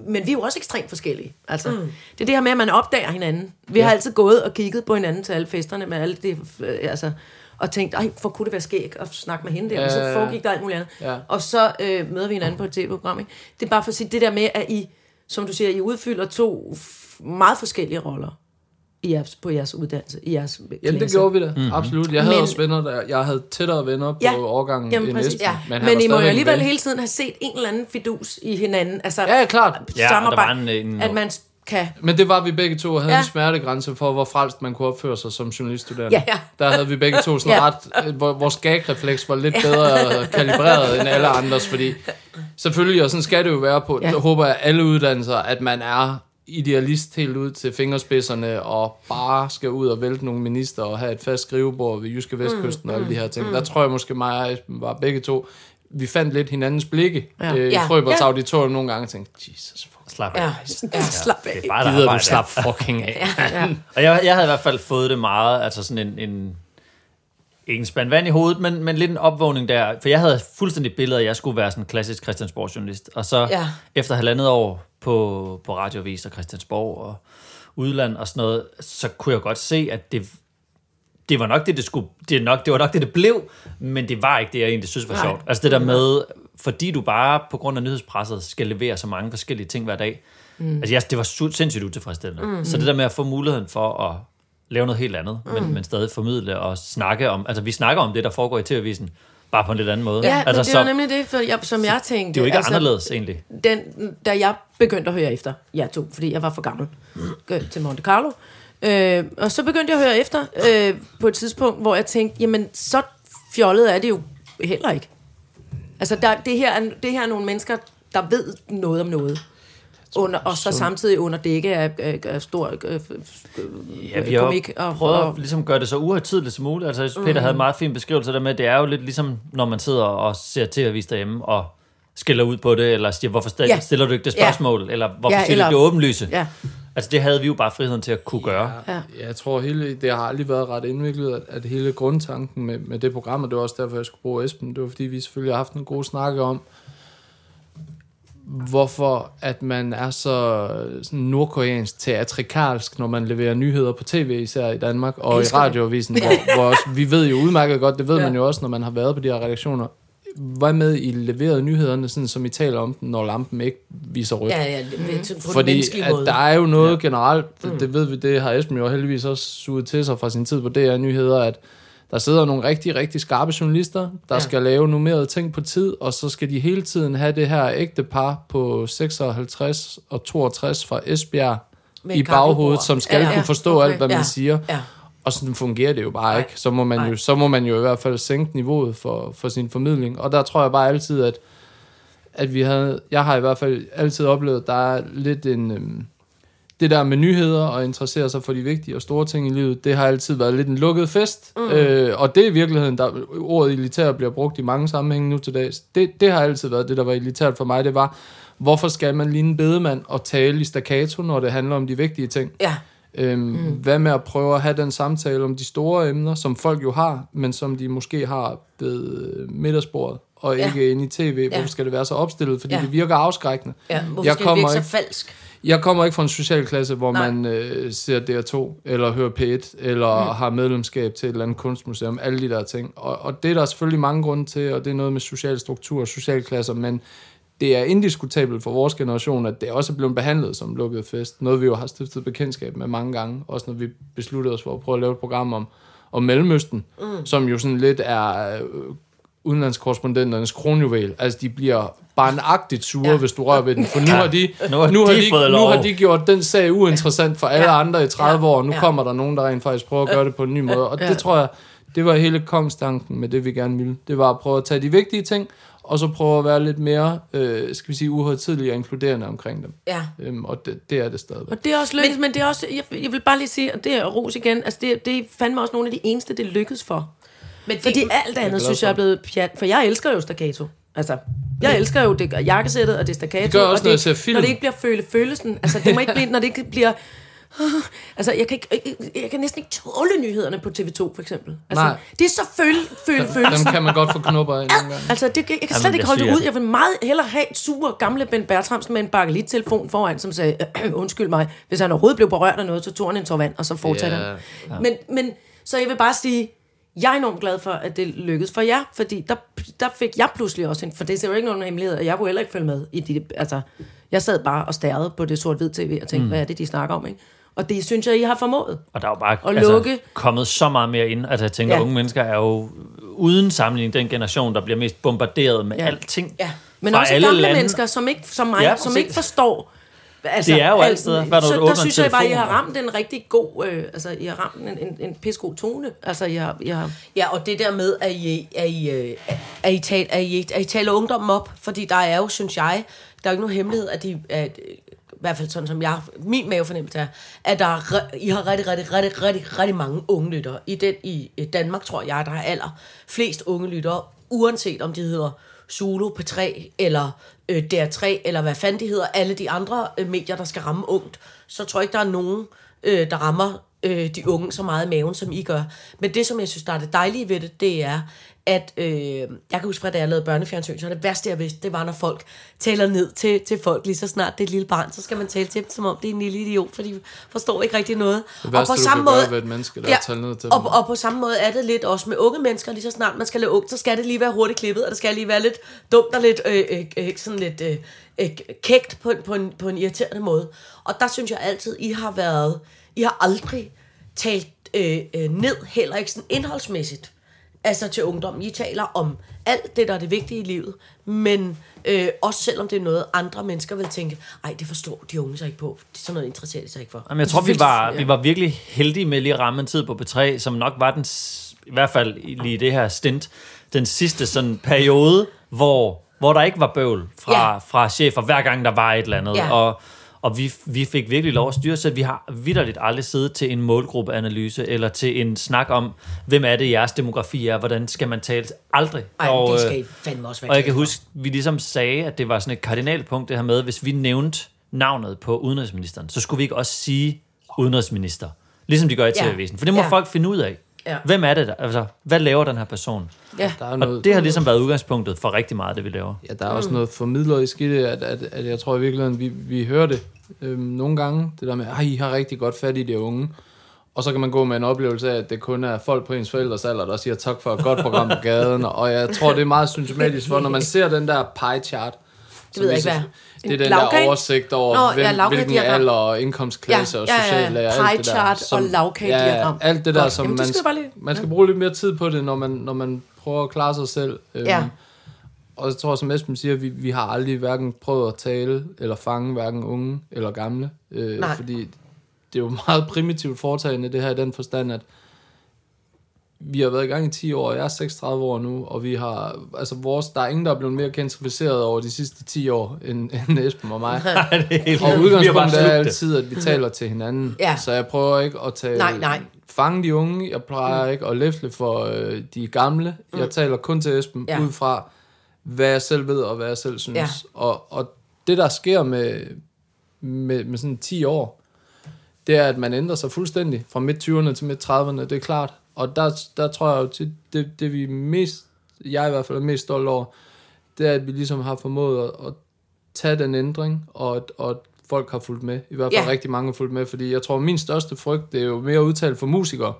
men vi er jo også ekstremt forskellige. Altså, mm. Det er det her med, at man opdager hinanden. Vi ja. har altid gået og kigget på hinanden til alle festerne med alle det, øh, altså, og tænkt, ej, hvor kunne det være skæg at snakke med hende der, og så Ja. foregik der alt muligt andet. Ja. Og så øh, møder vi hinanden på et tv-program. Ikke? Det er bare for at sige det der med, at I, som du siger, I udfylder to meget forskellige roller i jeres, på jeres uddannelse, i jeres Ja, det klasse. gjorde vi da. Mm-hmm. Absolut. Jeg havde Men- også venner, der, jeg havde tættere venner på Ja. årgangen Jamen, end præcis. Esben. Ja. han Men, men I må jo alligevel ven. hele tiden have set en eller anden fidus i hinanden. Altså, Ja, ja, klart. Ja, samarbejde, der var en- en- at man kan... Men det var vi begge to, og havde Ja. ja. en smertegrænse for, hvor frelst man kunne opføre sig som journaliststuderende. Ja, ja. Der havde vi begge to sådan Ja. ja. ret, øh, vores gagrefleks var lidt bedre kalibreret end alle andres, fordi selvfølgelig, og sådan skal det jo være på, Ja. ja. håber jeg alle uddannelser, at man er idealist helt ud til fingerspidserne og bare skal ud og vælte nogle minister og have et fast skrivebord ved Jyske Vestkysten mm, og alle de her ting. Mm. Der tror jeg måske mig og Esben var begge to. Vi fandt lidt hinandens blikke Ja. ja. øh, i Ja. Frøbergs Ja. auditorium nogle gange og tænkte, Jesus, fuck, Slap af. Ja, ja. Slap af. Det er bare gider du slap fucking af. Og jeg, jeg havde i hvert fald fået det meget, altså sådan en, en ikke en spand vand i hovedet, men, men lidt en opvågning der. For jeg havde fuldstændig billede af, at jeg skulle være sådan en klassisk Christiansborg-journalist. Og så Ja. efter halvandet år på, på radiovis og Christiansborg og udland og sådan noget, så kunne jeg godt se, at det, det var nok det, det skulle, det, nok, det var nok det, det blev, men det var ikke det, jeg egentlig synes var Nej. sjovt. Altså det der med, fordi du bare på grund af nyhedspresset skal levere så mange forskellige ting hver dag. Mm. Altså jeg, det var sindssygt utilfredsstillende. Mm. Så det der med at få muligheden for at lave noget helt andet, mm. men, men stadig formidle og snakke om, altså vi snakker om det, der foregår i TV-avisen, bare på en lidt anden måde. Ja, altså, men det så, er jo nemlig det, for jeg, som jeg tænkte. det er jo ikke altså, anderledes egentlig. den, da jeg begyndte at høre efter jer to, fordi jeg var for gammel øh, til Monte Carlo. Øh, og så begyndte jeg at høre efter øh, på et tidspunkt, hvor jeg tænkte, jamen så fjollet er det jo heller ikke. Altså der, det, her er, det her er nogle mennesker, der ved noget om noget. Under, og så samtidig under dække af, af, af stor øh, Ja, vi har komik. Og, prøvet og, at ligesom gøre det så uhøjtidligt som muligt. Altså, jeg synes, Peter havde en meget fin beskrivelse der med, at det er jo lidt ligesom, når man sidder og ser TV-avis derhjemme og skælder ud på det, eller siger, hvorfor stiller, Ja. ja. stiller du ikke det Ja. spørgsmål, eller hvorfor Ja, ja, stiller du eller- ikke det åbenlyse? ja, Altså, det havde vi jo bare friheden til at kunne gøre. ja. Jeg tror, hele, det har aldrig været ret indviklet, at, at hele grundtanken med, med det program, og det var også derfor, jeg skulle bruge Esben, det var fordi, vi selvfølgelig har haft en god snak om, hvorfor at man er så sådan nordkoreansk teatrikalsk, når man leverer nyheder på tv, især i Danmark, og i radioavisen, hvor, hvor også, vi ved jo udmærket godt, det ved Ja. man jo også, når man har været på de her redaktioner, hvad med I leverede nyhederne, sådan som I taler om den, når lampen ikke viser rødt? Ja, ja, på Fordi at måde. der er jo noget ja. generelt, det, det ved vi, det har Esben jo heldigvis også suget til sig fra sin tid på DR Nyheder, at der sidder nogle rigtig, rigtig skarpe journalister, der Ja. skal lave nummerede ting på tid, og så skal de hele tiden have det her ægte par på 56 og 62 fra Esbjerg Med i et baghovedet, som skal Ja, ja, ja. kunne forstå Okay. alt, hvad Ja. man siger. Ja. Og sådan fungerer det jo bare Nej. ikke. Så må, man Nej. jo, så må man jo i hvert fald sænke niveauet for, for sin formidling. Og der tror jeg bare altid, at, at vi havde... Jeg har i hvert fald altid oplevet, at der er lidt en... Øhm, det der med nyheder og interessere sig for de vigtige og store ting i livet, det har altid været lidt en lukket fest. Mm. Øh, og det er i virkeligheden, der ordet elitær bliver brugt i mange sammenhænge nu til dags. Det, det har altid været det, der var elitært for mig. Det var, hvorfor skal man ligne en bedemand og tale i staccato, når det handler om de vigtige ting? Ja, Øhm, mm. Hvad med at prøve at have den samtale om de store emner, som folk jo har, men som de måske har ved øh, middagsbordet, og Ja. ikke inde i tv. Hvorfor Ja. skal det være så opstillet? Fordi Ja. det virker afskrækkende. ja. Hvorfor Jeg skal det virke ikke- så falsk? Jeg kommer ikke fra en social klasse, hvor Nej. Man øh, ser DR2, eller hører P1, eller mm. har medlemskab til et eller andet kunstmuseum, alle de der ting. Og, og det er der selvfølgelig mange grunde til, og det er noget med social struktur og social klasser, men det er indiskutabelt for vores generation, at det også er blevet behandlet som lukket fest. Noget, vi jo har stiftet bekendtskab med mange gange. Også når vi besluttede os for at prøve at lave et program om, om Mellemøsten, mm. som jo sådan lidt er øh, udenlandskorrespondenternes kronjuvel. Altså, de bliver barnagtigt sure, ja. hvis du rører ved den. For nu har de, Nu har nu har de de, nu har de gjort den sag uinteressant for alle Ja. andre i 30 Ja. år. Nu Ja. kommer der nogen, der rent faktisk prøver at gøre det på en ny måde. Og det tror jeg, det var hele kongstanken med det, vi gerne ville. Det var at prøve at tage de vigtige ting, og så prøve at være lidt mere, øh, skal vi sige, uhøjtidlige og inkluderende omkring dem. Ja. Øhm, og det, det er det stadigvæk. Og det er også lykkedes, men, men det er også, jeg, jeg vil bare lige sige, og det er ros igen, altså det, det er fandme også nogle af de eneste, det lykkedes for. Men Fordi det, alt andet, glad synes jeg er blevet pjat, for jeg elsker jo staccato. Altså, jeg elsker jo det jakkesættet og det staccato. Det gør jeg også, og når det, jeg ser film. Når det ikke bliver føle følelsen. Altså, det må ikke blive, når det ikke bliver... Altså, jeg kan, ikke, jeg, jeg kan næsten ikke tåle nyhederne på TV2, for eksempel. Altså, Nej. det er så føle, føle, følelsen. Dem kan man godt få knupper af nogle gange. Altså, det, jeg, jeg kan Jamen, slet ikke jeg holde det ud. Jeg vil meget hellere have et sur gamle Ben Bertramsen med en bakkelit-telefon foran, som sagde, undskyld mig, hvis han overhovedet blev berørt af noget, så tog han en tår vand, og så fortsatte Ja. han. Men, men, så jeg vil bare sige, jeg er enormt glad for, at det lykkedes for jer, fordi der, der fik jeg pludselig også en, for det er jo ikke nogen hemmelighed, og jeg kunne heller ikke følge med i de, altså, jeg sad bare og stærede på det sort-hvid tv og tænkte, mm. hvad er det, de snakker om, ikke? Og det synes jeg, I har formået. Og der er jo bare Og altså, lukke. kommet så meget mere ind. Altså jeg tænker, Ja. unge mennesker er jo uden sammenligning den generation, der bliver mest bombarderet med Ja. alting. Ja. Men Fra også gamle lande. mennesker, som, ikke, som mig, Ja, som ikke forstår. Altså, Det er jo alt- altid, hvad når så der synes jeg bare, at I har ramt en rigtig god, øh, altså I har ramt en, en, en pissegod tone. Altså, I har, I har, Ja, og det der med, at I, at I, øh, at I, tal, at I, at I taler ungdommen op, fordi der er jo, synes jeg, der er jo ikke nogen hemmelighed, at de, at, i hvert fald sådan som jeg, min mavefornemmelse er, at der er, I har rigtig, rigtig, rigtig, rigtig, rigtig mange unge lyttere. I, den, I Danmark tror jeg, der er aller flest unge lyttere, uanset om de hedder Zulu P3 eller øh, DR3, eller hvad fanden de hedder, alle de andre øh, medier, der skal ramme ungt, så tror jeg ikke, der er nogen, øh, der rammer øh, de unge så meget i maven, som I gør. Men det, som jeg synes, der er det dejlige ved det, det er, at øh, jeg kan huske fra, da jeg lavede børnefjernsyn, så det værste, jeg vidste, det var, når folk taler ned til, til folk, lige så snart det er et lille barn, så skal man tale til dem, som om det er en lille idiot, for de forstår ikke rigtig noget. Det værste, du kan gøre ved et menneske, der er at tale ned til og, dem. og på samme måde er det lidt også med unge mennesker, lige så snart man skal lave ung, så skal det lige være hurtigt klippet, og det skal lige være lidt dumt og lidt, øh, øh, øh, sådan lidt øh, øh, kægt på, på, en, på en irriterende måde. Og der synes jeg altid, I har været, I har aldrig talt øh, øh, ned, heller ikke sådan indholdsmæssigt, altså til ungdommen. I taler om alt det, der er det vigtige i livet, men øh, også selvom det er noget, andre mennesker vil tænke, ej, det forstår de unge sig ikke på. Det er sådan noget, interesserer de sig ikke for. Jamen, jeg tror, vi var, vi var virkelig heldige med lige at ramme en tid på P3, som nok var den, i hvert fald lige det her stint, den sidste sådan periode, hvor, hvor der ikke var bøvl fra, ja. fra chefer, hver gang der var et eller andet. Ja. Og, og vi, vi fik virkelig lov at styre, så vi har vidderligt aldrig siddet til en målgruppeanalyse, eller til en snak om, hvem er det, jeres demografi er, hvordan skal man tale? Aldrig. Ej, og, det øh, skal I fandme også være og jeg kan huske, vi ligesom sagde, at det var sådan et kardinalpunkt, det her med, hvis vi nævnte navnet på udenrigsministeren, så skulle vi ikke også sige udenrigsminister, ligesom de gør i. TV-avisen. For det må Ja. folk finde ud af. Ja. Hvem er det, der, altså, hvad laver den her person? ja. Der er Og noget, det har ligesom været udgangspunktet for rigtig meget af det, vi laver. Ja, der er også noget formidlerisk i det, at, at, at jeg tror i virkeligheden, vi, vi hører det øhm, nogle gange, det der med, at I har rigtig godt fat i de unge. Og så kan man gå med en oplevelse af, at det kun er folk på ens forældres alder, der siger tak for et godt program på gaden. Og jeg tror, det er meget symptomatisk for, når man ser den der pie chart. Som ved jeg ikke, hvad. Det er En den lagkage? der oversigt over, Nå, Nå, ja, hvem, hvilken alder og indkomstklasse Ja, og ja, ja. sociale og alt det der. chart og lagkagediagram. Ja, alt det der, Godt. som Jamen, det man, skal lige- man skal bruge lidt mere tid på det, når man, når man prøver at klare sig selv. Øhm, Ja. og jeg tror, som Esben siger, vi, vi har aldrig hverken prøvet at tale eller fange hverken unge eller gamle. Øh, Nej. fordi det er jo meget primitivt foretagende, det her i den forstand, at vi har været i gang i 10 år, jeg er 36 år nu, og vi har, altså vores, der er ingen, der er blevet mere gentrificeret over de sidste 10 år, end, end Esben og mig. det er helt Og udgangspunktet er altid, at vi taler til hinanden. Ja. Så jeg prøver ikke at tale, Nej, nej. fange de unge. Jeg plejer mm. ikke at læfle for øh, de gamle. Mm. Jeg taler kun til Esben Ja. ud fra, hvad jeg selv ved og hvad jeg selv synes. Ja. Og, og det, der sker med, med, med sådan 10 år, det er, at man ændrer sig fuldstændig fra midt-20'erne til midt-30'erne, det er klart. Og der, der tror jeg jo, til det, det vi mest, jeg i hvert fald er mest stolt over, det er, at vi ligesom har formået at, at tage den ændring, og at, og at folk har fulgt med. I hvert fald Ja. rigtig mange har fulgt med, fordi jeg tror, min største frygt, det er jo mere udtalt for musikere,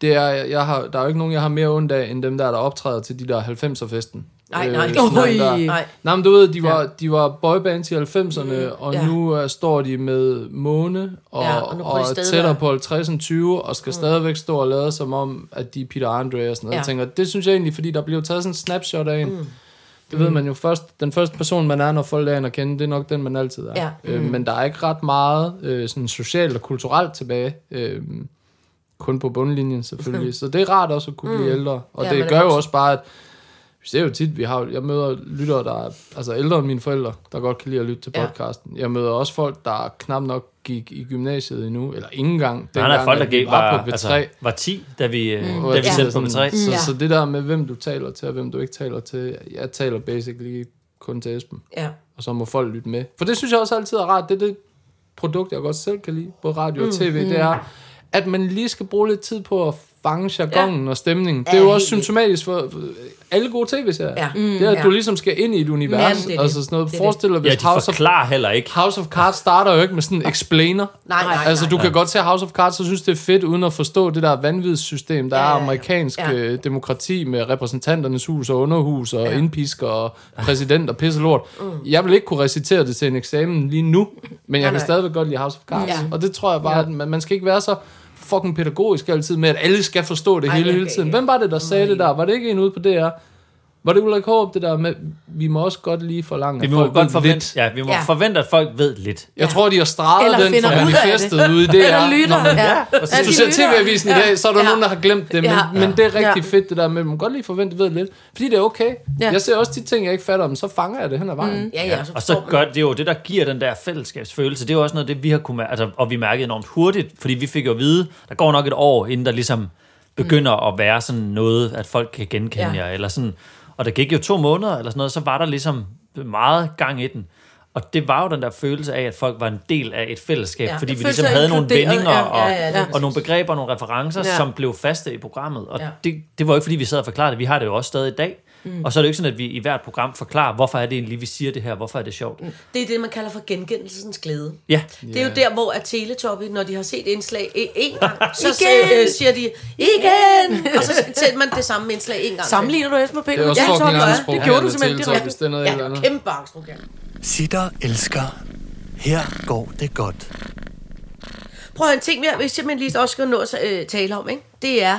det er, jeg har, der er jo ikke nogen, jeg har mere ondt af, end dem der, der optræder til de der 90'er-festen. Nej, nej. Ui. der, Nej. Nej, men du ved, de var, de var boybands i 90'erne, mm, og ja. nu uh, står de med Måne, og, Ja, ja, og og, tættere på 50 end 20, og skal mm. stadigvæk stå og lade som om, at de er Peter Andre og sådan noget. Ja. Jeg tænker, det synes jeg egentlig, fordi der bliver taget sådan en snapshot af en. Mm. Det ved man jo først. Den første person, man er, når folk er en at kende, det er nok den, man altid er. Ja. Øh, men der er ikke ret meget øh, sådan socialt og kulturelt tilbage. Øh, kun på bundlinjen selvfølgelig. Så det er rart også at kunne blive ældre. Og Ja, ja, det er gør jo også bare, at vi ser jo tit, vi har, jeg møder lyttere, der er altså ældre end mine forældre, der godt kan lide at lytte til Ja. podcasten. Jeg møder også folk, der knap nok gik i gymnasiet endnu, eller ingen gang. Der er folk, der gik, var var, på P3. altså, var 10, da vi, mm. hvor da vi tænker sendte på sådan, P3. Så, Ja. så det der med, hvem du taler til, og hvem du ikke taler til, jeg taler basically kun til Esben. Ja. Og så må folk lytte med. For det synes jeg også altid er rart. Det er det produkt, jeg godt selv kan lide, både radio og tv, det er, at man lige skal bruge lidt tid på at fange jargonen ja. og stemningen. Det er Ja, jo også symptomatisk for alle gode tv-serier. Ja. Det er, at Ja. du ligesom skal ind i et univers. Jamen, det det. altså sådan noget. Det Forestil dig, Ja, hvis de House of heller ikke. House of Cards starter jo ikke med sådan en explainer. Nej, nej, Altså, nej. du kan godt se House of Cards, og synes, det er fedt, uden at forstå det der vanvidssystem, der Ja, er ja, ja. amerikansk Ja. øh, demokrati med repræsentanternes hus og underhus og ja. indpisker og præsident og pisse lort. Mm. Jeg vil ikke kunne recitere det til en eksamen lige nu, men jeg Nej, kan nej. stadigvæk godt lide House of Cards. Ja. Og det tror jeg bare, at man, man skal ikke være så fucking pædagogisk altid med, at alle skal forstå det Ej, hele hele tiden. Hvem var det, der sagde det der? Var det ikke en ude på DR? Var det Ulrik Håb, det der med, vi må også godt lige forlange, Vi at må folk godt forvente, lidt. ja, vi må Ja. forvente, at folk ved lidt. Jeg tror, de har streget den fra manifestet ude i DR. Eller lytter. Når man- Ja. Hvis Ja, du ser. TV-avisen i dag, så er der Ja. nogen, der har glemt det. Men, Ja. men det er rigtig Ja. fedt, det der med, man godt lige forvente ved lidt. Fordi det er okay. Ja. Jeg ser også de ting, jeg ikke fatter, men så fanger jeg det hen ad vejen. Mm. Ja, ja, Og så, så gør det er jo det, der giver den der fællesskabsfølelse. Det er jo også noget, det vi har kunne mærke, altså, og vi mærkede enormt hurtigt, fordi vi fik jo at vide, der går nok et år, inden der ligesom begynder at være sådan noget, at folk kan genkende Ja. jer, eller sådan. Og der gik jo to måneder, eller sådan noget, så var der ligesom meget gang i den. Og det var jo den der følelse af, at folk var en del af et fællesskab, Ja. ja, fordi vi ligesom havde nogle vendinger ja, og, ja, ja, det er og nogle begreber og nogle referencer, Ja. ja. som blev faste i programmet. Og Ja. ja. det, det var jo ikke, fordi vi sad og forklarede det. Vi har det jo også stadig i dag. Mm. Og så er det jo ikke sådan, at vi i hvert program forklarer, hvorfor er det egentlig, vi siger det her, hvorfor er det sjovt. Mm. det er det, man kalder for genkendelsens glæde. Ja, Det er jo der, hvor at når de har set indslag e- en gang, så Igen! øh, siger de, igen! Og så sætter man det samme indslag en gang. Sammenligner du og Peter? Det er også Ja, jeg. angstprovokerende Det gjorde du simpelthen direkte. hvis det er noget Ja, andet. kæmpe angstprogram. Sitter elsker. Her går det godt. Prøv at høre, en ting, jeg simpelthen lige også skal nå at øh, tale om, ikke? det er,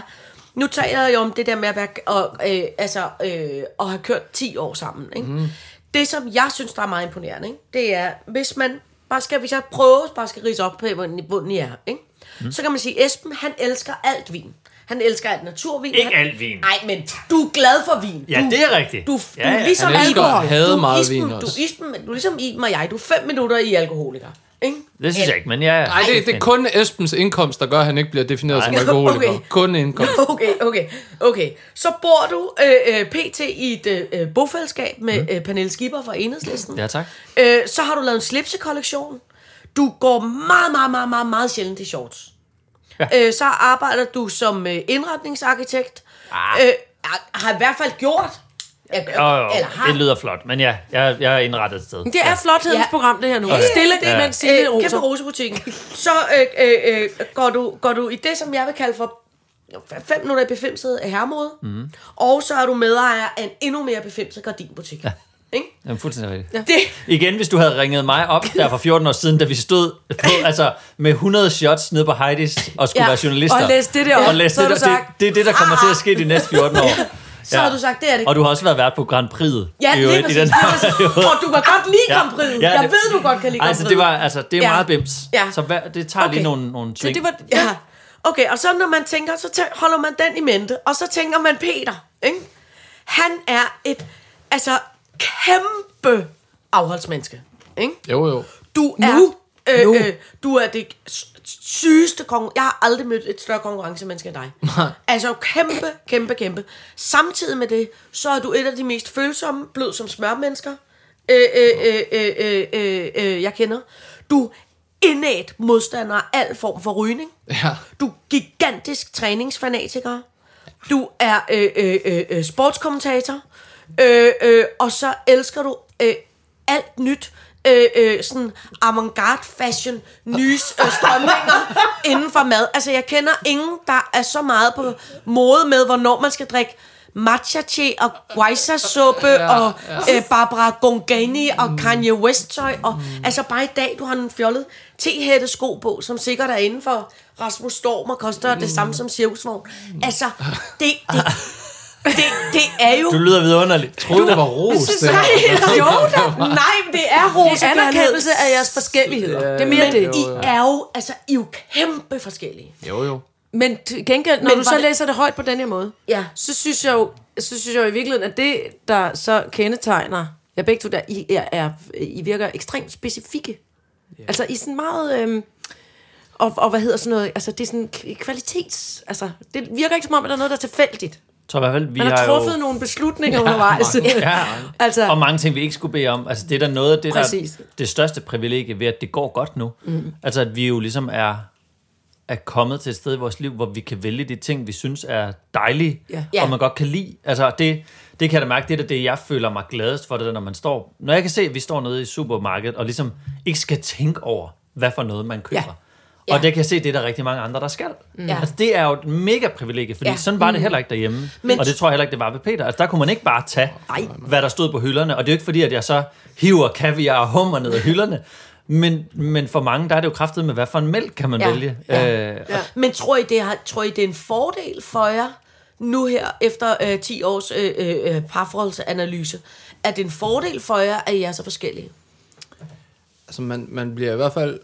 nu taler jeg jo om det der med at, være, og, øh, altså, øh, at have kørt 10 år sammen. Ikke? Mm. Det, som jeg synes, der er meget imponerende, ikke? det er, hvis man bare skal, hvis jeg prøver, bare skal rise op på bunden, bunden i er, ikke? Mm. så kan man sige, Esben, han elsker alt vin. Han elsker alt naturvin. Ikke han, alt vin. Nej, men du er glad for vin. Ja, du, det er rigtigt. Du, du Ja, er ja. ligesom Han elsker alkohol. at have du, meget Isben, vin du, også. Isben, du er ligesom Iben og jeg. Du er fem minutter i alkoholiker. Ikke? det synes jeg ikke, men ja, ja. Nej, det, det er kun Esbens indkomst, der gør, at han ikke bliver defineret som Nej. alkoholiker. Okay. Kun indkomst. Okay, okay, okay. Så bor du øh, øh, pt. i et øh, bofællesskab med øh, Pernille Skipper fra Enhedslisten. Ja, tak. Øh, så har du lavet en slipsekollektion. Du går meget, meget, meget, meget, meget sjældent i shorts. Ja. Øh, så arbejder du som øh, indretningsarkitekt. Ah. Øh, har- har i hvert fald gjort. Ja, Jo, jo, Eller har. det lyder flot, men ja, jeg, jeg er indrettet et sted. Det er flothedens Ja. program, det her nu. Okay. Stille, Ja. mens Signe øh, roser. kæmpe rosebutikken. Så øh, øh, øh, går, du, går du i det, som jeg vil kalde for fem minutter i befimset af herremode. Mm. Og så er du medejer af en endnu mere befimset gardinbutik. Ja. Ikke? Jamen, fuldstændig rigtigt. Ja. Det, Igen, hvis du havde ringet mig op der for 14 år siden, da vi stod på, altså, med 100 shots nede på Heidis og skulle Ja, være journalister. og læste det der op, Og læste det, der. det, det er det, der kommer til at ske de næste 14 år. så har du sagt, det er det. Og du har også været vært på Grand Prix. Ja, lige øvrigt, præcis. den lige. Og du kan godt lide Ja. Grand Prix. Ja, Jeg det- ved, du godt kan lide Grand Altså, Prix. det, var, altså, det er Ja. meget bims. Ja. Så hvad, det tager lige Okay. nogle, nogle Så sving. det var, Ja. Okay, og så når man tænker, så tæ- holder man den i mente, og så tænker man Peter, ikke? Han er et, altså, kæmpe afholdsmenneske, ikke? Jo, jo. Du Nu. er, øh, Nu. øh, du er det sygeste konkurrence. Jeg har aldrig mødt et større konkurrencemenneske end dig. altså kæmpe, kæmpe, kæmpe. Samtidig med det, så er du et af de mest følsomme, blød som smørmennesker, øh, øh, øh, øh, øh, øh, øh, jeg kender. Du indæt modstander af al form for rygning. Ja. Du er gigantisk træningsfanatiker. Du er øh, øh, øh, øh, sportskommentator. Øh, øh, og så elsker du øh, alt nyt øh, øh, sådan avantgarde fashion, nye øh, strømninger inden for mad. Altså, jeg kender ingen, der er så meget på mode med, hvornår man skal drikke matcha te og guaysa suppe ja, og Øh, Barbara Gongani og Kanye West tøj og mm. altså bare i dag du har en fjollet tehætte sko på som sikkert er inden for Rasmus Storm og koster mm. det samme som cirkusvogn. Altså det, det, det, det er jo Du lyder vidunderligt. Troede, det var ros, det Nej, jo da. Nej, det er ros Det er anerkendelse af jeres forskelligheder. Det er mere Men det. I er jo, altså, I er jo kæmpe forskellige. Jo, jo. Men til gengæld, når Men du så det- læser det højt på den her måde, Ja. så synes jeg jo, så synes jeg jo i virkeligheden, at det, der så kendetegner jeg begge to, der I, er, er, I virker ekstremt specifikke. Yeah. Altså, I er sådan meget... Øhm, og, og hvad hedder sådan noget? Altså, det er sådan kvalitets... Altså, det virker ikke som om, at der er noget, der er tilfældigt. Tror i hvert fald, vi Man har har truffet jo... nogle beslutninger undervejs. Ja, altså, og mange ting, vi ikke skulle bede om. Altså, det er da noget af det, der Præcis. det største privilegie ved, at det går godt nu. Mm. Altså, at vi jo ligesom er, er kommet til et sted i vores liv, hvor vi kan vælge de ting, vi synes er dejlige, Ja. Ja. og man godt kan lide. Altså, det, det kan jeg da mærke, det er det, jeg føler mig gladest for, det der, når man står... Når jeg kan se, at vi står nede i supermarkedet, og ligesom ikke skal tænke over, hvad for noget man køber. Ja. Og det kan jeg se, det er der rigtig mange andre, der skal. Mm. Ja. Altså, det er jo et mega privilegie, fordi ja. Sådan var det heller ikke derhjemme. Men, og det tror jeg heller ikke, det var ved Peter. Altså, der kunne man ikke bare tage, Nej. hvad der stod på hylderne. Og det er jo ikke fordi, at jeg så hiver kaviar og hummer ned af hylderne. Men, men for mange, der er det jo kraftet med, hvad for en mælk kan man Ja. vælge. Ja. Øh, Ja. Men tror I, det er, tror I, det er en fordel for jer, nu her, efter øh, 10 års øh, øh, parforholdsanalyse, er det en fordel for jer, at I er så forskellige? Altså, man, man bliver i hvert fald...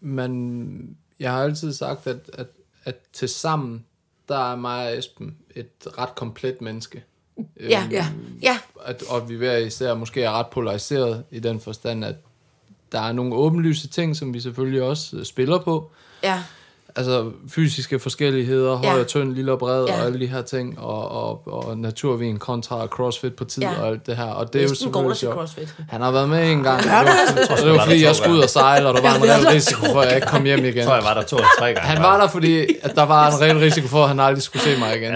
Man, jeg har altid sagt, at, at, at til sammen, der er mig og Esben et ret komplet menneske. Ja, Øhm, ja, ja. at, og vi hver især måske er ret polariseret i den forstand, at der er nogle åbenlyse ting, som vi selvfølgelig også spiller på. ja. Altså fysiske forskelligheder, høj Ja. og tynd, lille og bred, Ja. og alle de her ting, og, og, og naturvin kontra crossfit på tid Ja. og alt det her. Og det er jo selvfølgelig sjovt. CrossFit. Han har været med en gang. Det var, det var fordi, jeg skulle ud og sejle, og der var en reel risiko for, at jeg ikke kom hjem igen. jeg tror, jeg var der to eller tre gange. Han var der, fordi at der var en reel risiko for, at han aldrig skulle se mig igen.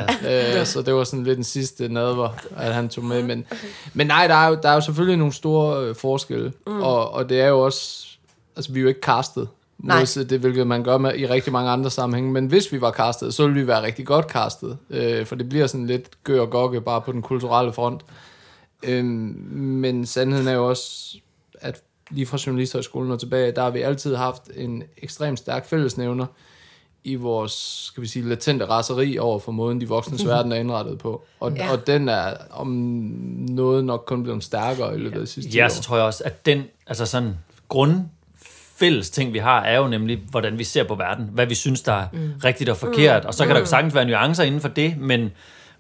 Øh, så det var sådan lidt den sidste nadver, at han tog med. Men, men nej, der er, jo, der er jo selvfølgelig nogle store øh, forskelle. Mm. Og, og det er jo også... Altså, vi er jo ikke castet. Modsat det, hvilket man gør med, i rigtig mange andre sammenhænge. Men hvis vi var castet, så ville vi være rigtig godt castet. Øh, for det bliver sådan lidt gør og gokke bare på den kulturelle front. Øh, men sandheden er jo også, at lige fra journalisterhøjskolen og tilbage, der har vi altid haft en ekstremt stærk fællesnævner i vores, skal vi sige, latente raseri over for måden, de voksnes verden er indrettet på. Og, Ja. ja. og den er om noget nok kun blevet stærkere i løbet af de sidste 10 Ja, år. så tror jeg også, at den altså sådan grund fælles ting, vi har, er jo nemlig, hvordan vi ser på verden. Hvad vi synes, der er mm. rigtigt og forkert. Og så kan der jo sagtens være nuancer inden for det, men,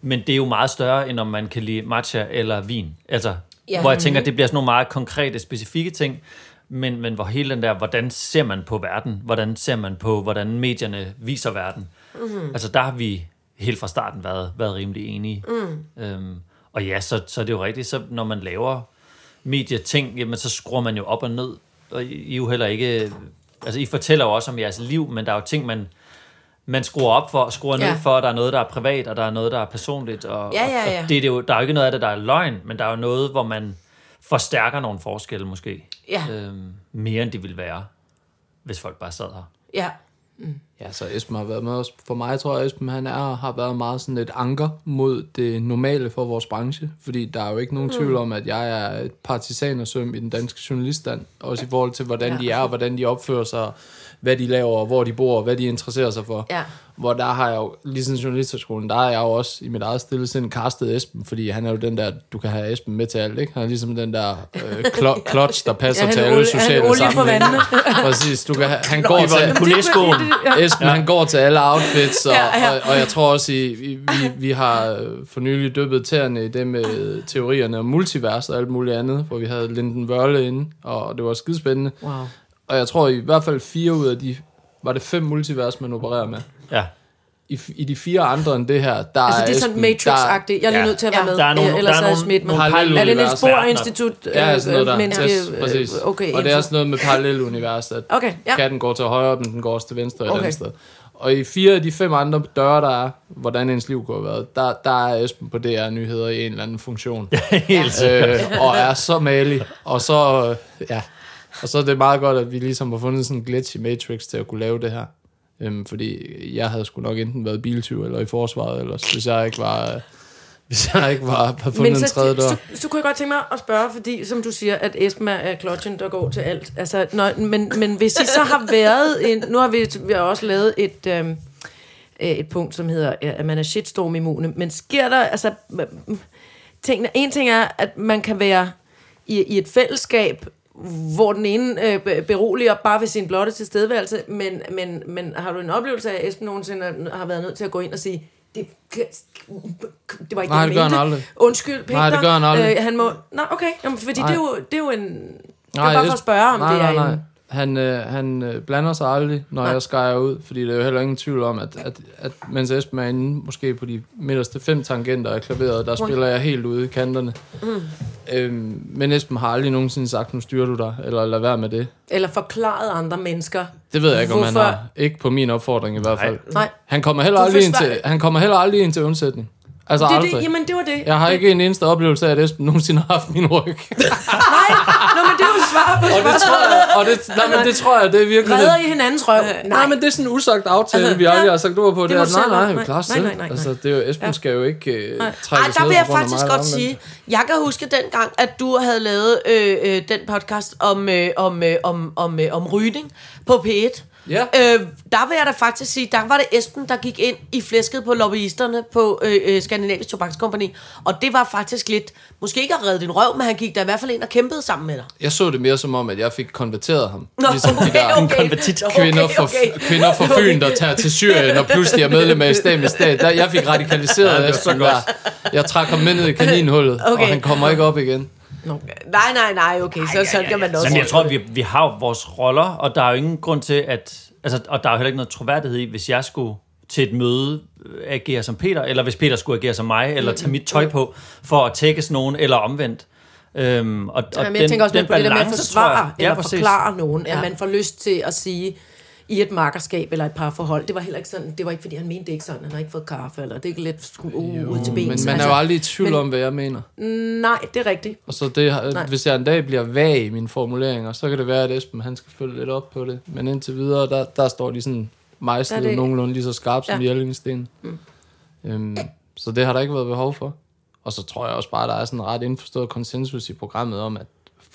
men det er jo meget større, end om man kan lide matcha eller vin. Altså, Ja. hvor jeg tænker, at det bliver sådan nogle meget konkrete, specifikke ting, men, men hvor hele den der, hvordan ser man på verden? Hvordan ser man på, hvordan medierne viser verden? Mm. Altså, der har vi helt fra starten været, været rimelig enige. Mm. Øhm, og ja, så, så er det jo rigtigt, så når man laver medieting, jamen så skruer man jo op og ned. Og I, er jo heller ikke... Altså, I fortæller jo også om jeres liv, men der er jo ting, man, man skruer op for, skruer Ja. ned for, og der er noget, der er privat, og der er noget, der er personligt. Og, Ja, ja, ja. og det, er det jo, der er jo ikke noget af det, der er løgn, men der er jo noget, hvor man forstærker nogle forskelle måske. Ja. Øhm, mere end det ville være, hvis folk bare sad her. Ja. Ja, så Esben har været med os. For mig tror jeg, Esben han er, har været meget sådan et anker mod det normale for vores branche. Fordi der er jo ikke nogen tvivl om, at jeg er et partisanersøm i den danske journaliststand. Også i forhold til, hvordan ja. de er, og hvordan de opfører sig, hvad de laver, og hvor de bor, og hvad de interesserer sig for. Ja. Hvor der har jeg jo, ligesom journalisterskolen, der er jeg jo også i mit eget stille sind kastet Esben, fordi han er jo den der, du kan have Esben med til alt, ikke? Han er ligesom den der øh, klo- clutch, der passer Ja, til alle sociale sammenhænge. Præcis, du kan han går til... Kuneskoen. Esben, ja. han går til alle outfits, og, Ja, ja. Og, og jeg tror også, i, vi, vi, vi har øh, for nylig dyppet tæerne i det med teorierne om multivers og alt muligt andet, hvor vi havde Linden Wørle inde, og det var skidespændende. Wow. Og jeg tror i hvert fald fire ud af de, var det fem multivers, man opererer med. Ja. I, I de fire andre end det her, der Altså, er det er sådan Matrix-agtigt. Jeg er lige Ja. nødt til at være Ja. med, Der er nogle- øh, ellers der er er smidt mig. nogle Er det Niels. Bohr. Institut? Ja, sådan noget der. menneske, Yes, præcis. øh, Okay, og det er sådan noget med parallelunivers, at Okay, ja. katten går til højre, men den går også til venstre og et Okay. andet sted. Og i fire af de fem andre døre, der er, hvordan ens liv kunne have været, der, der er Esben på DR Nyheder i en eller anden funktion. Helt øh, og er så malig. Og så, øh, ja. Og så er det meget godt, at vi ligesom har fundet sådan en glitch i Matrix til at kunne lave det her. Øhm, fordi jeg havde sgu nok enten været biltyv eller i forsvaret, eller hvis jeg ikke var... øh, Hvis jeg ikke var, havde fundet en tredje dør. så, så kunne jeg godt tænke mig at spørge, fordi som du siger, at Esben er klodgen, der går til alt. Altså, når, men, men hvis I så har været en... Nu har vi, vi har også lavet et, øhm, øh, et punkt, som hedder, ja, at man er shitstorm immune. Men sker der... Altså, tingene, en ting er, at man kan være i, i et fællesskab, hvor den ene øh, be- beroliger bare ved sin blotte tilstedeværelse, men, men, men har du en oplevelse af, at Esben nogensinde har været nødt til at gå ind og sige, det, det var ikke Nej, det gør han aldrig. Undskyld, Peter. Nej, det gør han aldrig. Øh, han må... Nå, okay. Jamen, fordi Nej. det er, jo, det er jo en... Det er Nej, bare for at spørge, om nej, det er nej, nej. en... Han, øh, han øh, blander sig aldrig, når Nej. jeg skærer ud, fordi der er jo heller ingen tvivl om, at, at, at mens Esben er inde, måske på de midterste fem tangenter af klaveret, der spiller jeg helt ude i kanterne. Mm. Øhm, men Esben har aldrig nogensinde sagt, nu styrer du dig, eller lad være med det. Eller forklaret andre mennesker. Det ved jeg ikke, om han Hvorfor? har. Ikke på min opfordring i hvert fald. Nej. Han kommer heller aldrig ind til, han kommer heller aldrig ind til undsætning. Altså Det, aldrig. det, jamen, det var det. Jeg har det, ikke en eneste oplevelse af, at Esben nogensinde har haft min ryg. Nej, og det tror jeg, og det, nej, men det tror jeg, det er virkelig... Redder I hinandens røv? Nej, men det er sådan en usagt aftale, vi aldrig har sagt ord på. Det, må er, nej, nej, Nej, nej, selv. nej, nej, nej. Altså, det er jo, Esben skal jo ikke uh, Ej, trækkes der vil jeg faktisk godt sige, jeg kan huske dengang, at du havde lavet øh, øh, den podcast om, øh, om, øh, om, om, øh, om rygning på P1. Ja. Øh, der vil jeg da faktisk sige, der var det Esben, der gik ind i flæsket på lobbyisterne på øh, øh, Skandinavisk Tobakskompani. Og det var faktisk lidt, måske ikke at redde din røv, men han gik der i hvert fald ind og kæmpede sammen med dig. Jeg så det mere som om, at jeg fik konverteret ham. Nå, Ligesom de der konvertit. kvinder fra, kvinder fra Fyn, der tager til Syrien og pludselig er medlem af islamisk stat. Der, jeg fik radikaliseret Ja, det var så der. godt. Jeg trak ham med ned i kaninhullet, Okay. og han kommer ikke op igen. Nej, nej, nej, okay, så sådan kan man også. Jamen, jeg tror, vi, vi har jo vores roller, og der er jo ingen grund til, at... Altså, og der er jo heller ikke noget troværdighed i, hvis jeg skulle til et møde øh, agere som Peter, eller hvis Peter skulle agere som mig, eller tage mit tøj på for at tækkes nogen, eller omvendt. Øhm, og, og Jamen, jeg tænker også mere på det der med at balance, jeg- forsvare, Ja, eller præcis. forklare nogen, ja. Ja. at man får lyst til at sige, i et markerskab eller et parforhold. Det var heller ikke sådan, det var ikke fordi, han mente det ikke sådan, han har ikke fået kaffe, eller det er ikke let uh, ud til ben. Men man er jo aldrig i tvivl om, hvad jeg mener. Nej, det er rigtigt. Og så det, Nej. hvis jeg en dag bliver vag i mine formuleringer, så kan det være, at Esben han skal følge lidt op på det. Men indtil videre, der, der står de sådan mejslet det- nogenlunde lige så skarpt som Ja. Jellingsten. Mm. Øhm, så det har der ikke været behov for. Og så tror jeg også bare, at der er sådan en ret indforstået konsensus i programmet om, at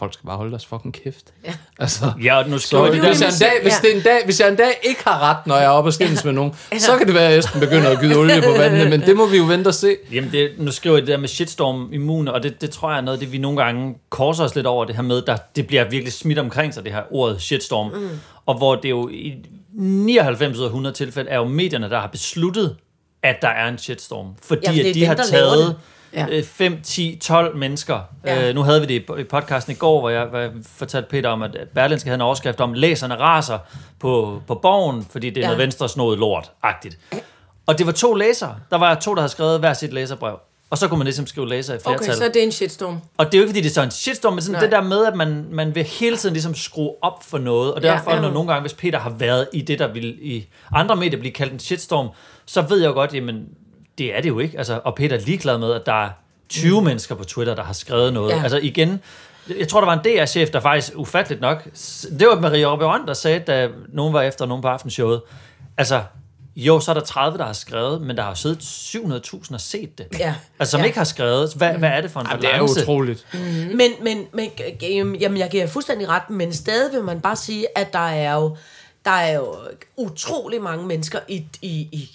folk skal bare holde deres fucking kæft. Ja. Altså, Ja, nu så skriver de hvis, jeg en dag, hvis, Ja. det er en dag, hvis jeg en dag ikke har ret, når jeg er oppe og skændes med nogen, så kan det være, at Esben begynder at gyde olie på vandene, men det må vi jo vente og se. Jamen, det, nu skriver jeg det der med shitstorm immune, og det, det tror jeg er noget, det vi nogle gange korser os lidt over, det her med, der det bliver virkelig smidt omkring sig, det her ordet shitstorm. Mm. Og hvor det jo i 99 ud af 100 tilfælde er jo medierne, der har besluttet, at der er en shitstorm. Fordi Ja, for det at de dem, har taget det. Ja. øh, 5, 10, 12 mennesker. Ja. Øh, nu havde vi det i- podcasten i går, hvor jeg, hvor jeg fortalte Peter om, at Berlinske havde en overskrift om, læserne raser på, på borgen, fordi det er Ja. noget venstresnået lort-agtigt. Og det var to læsere. Der var to, der havde skrevet hver sit læserbrev. Og så kunne man ligesom skrive læser i flertal. Okay, så er det en shitstorm. Og det er jo ikke, fordi det er så en shitstorm, men sådan Nej. det der med, at man, man vil hele tiden ligesom skrue op for noget. Og derfor, ja. ja, når nogle gange, hvis Peter har været i det, der vil i andre medier blive kaldt en shitstorm, så ved jeg jo godt, jamen, det er det jo ikke. Altså, og Peter er ligeglad med, at der er 20 mm. mennesker på Twitter, der har skrevet noget. Ja. Altså igen, jeg tror, der var en DR-chef, der faktisk ufatteligt nok, det var Maria Oberon, der sagde, da nogen var efter nogen på aftenshowet, altså, jo, så er der 30, der har skrevet, men der har jo siddet 700.000 og set det. Ja. Altså, som Ja. ikke har skrevet. Hvad, hvad er det for en Jamen, det er balance? utroligt. Men, men, men jamen, jamen, jeg giver fuldstændig ret, men stadig vil man bare sige, at der er jo, der er jo utrolig mange mennesker, i, i,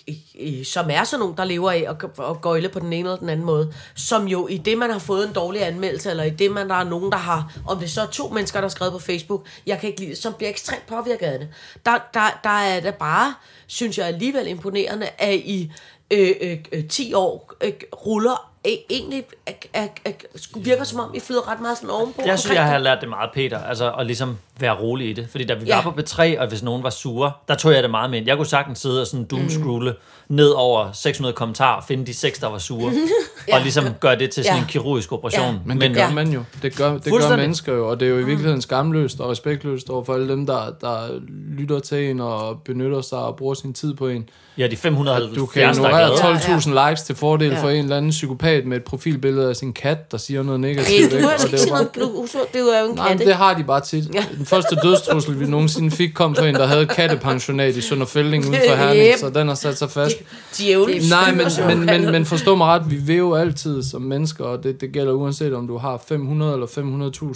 i, i, som er sådan nogle, der lever af at, at gøjle på den ene eller den anden måde, som jo i det, man har fået en dårlig anmeldelse, eller i det, man der er nogen, der har, om det så er to mennesker, der har skrevet på Facebook, jeg kan ikke lide som bliver ekstremt påvirket af det. Der, der, der er det bare, synes jeg alligevel imponerende, at I øh, øh, øh 10 år øh, ruller egentlig er, er, er, virker som om, I flyder ret meget sådan ovenpå. Jeg synes, jeg har lært det meget, Peter, altså at ligesom være rolig i det. Fordi da vi Ja. var på B3, og hvis nogen var sure, der tog jeg det meget med ind. Jeg kunne sagtens sidde og sådan doomscrolle mm. ned over 600 kommentarer, og finde de seks, der var sure, ja. og ligesom gøre det til sådan Ja. en kirurgisk operation. Ja. Men det gør Ja. man jo. Det gør, det gør mennesker jo, og det er jo i virkeligheden skamløst og respektløst over for alle dem, der, der lytter til en og benytter sig og bruger sin tid på en. Ja, de 570, Du kan der er ignorere glade. 12.000 likes til fordel Ja. for en eller anden psykopat med et profilbillede af sin kat, der siger noget negativt. du ikke? har ikke det er bare- noget, du, du, du er jo en Nej, kat, men det har de bare tit. Ja. Den første dødstrussel, vi nogensinde fik, kom fra en, der havde kattepensionat i Sønderfælding uden for Herning, Yep. så den har sat sig fast. Djævlen. Nej, men, men, men, men forstå mig ret, vi vil jo altid som mennesker, og det, det gælder uanset om du har 500 eller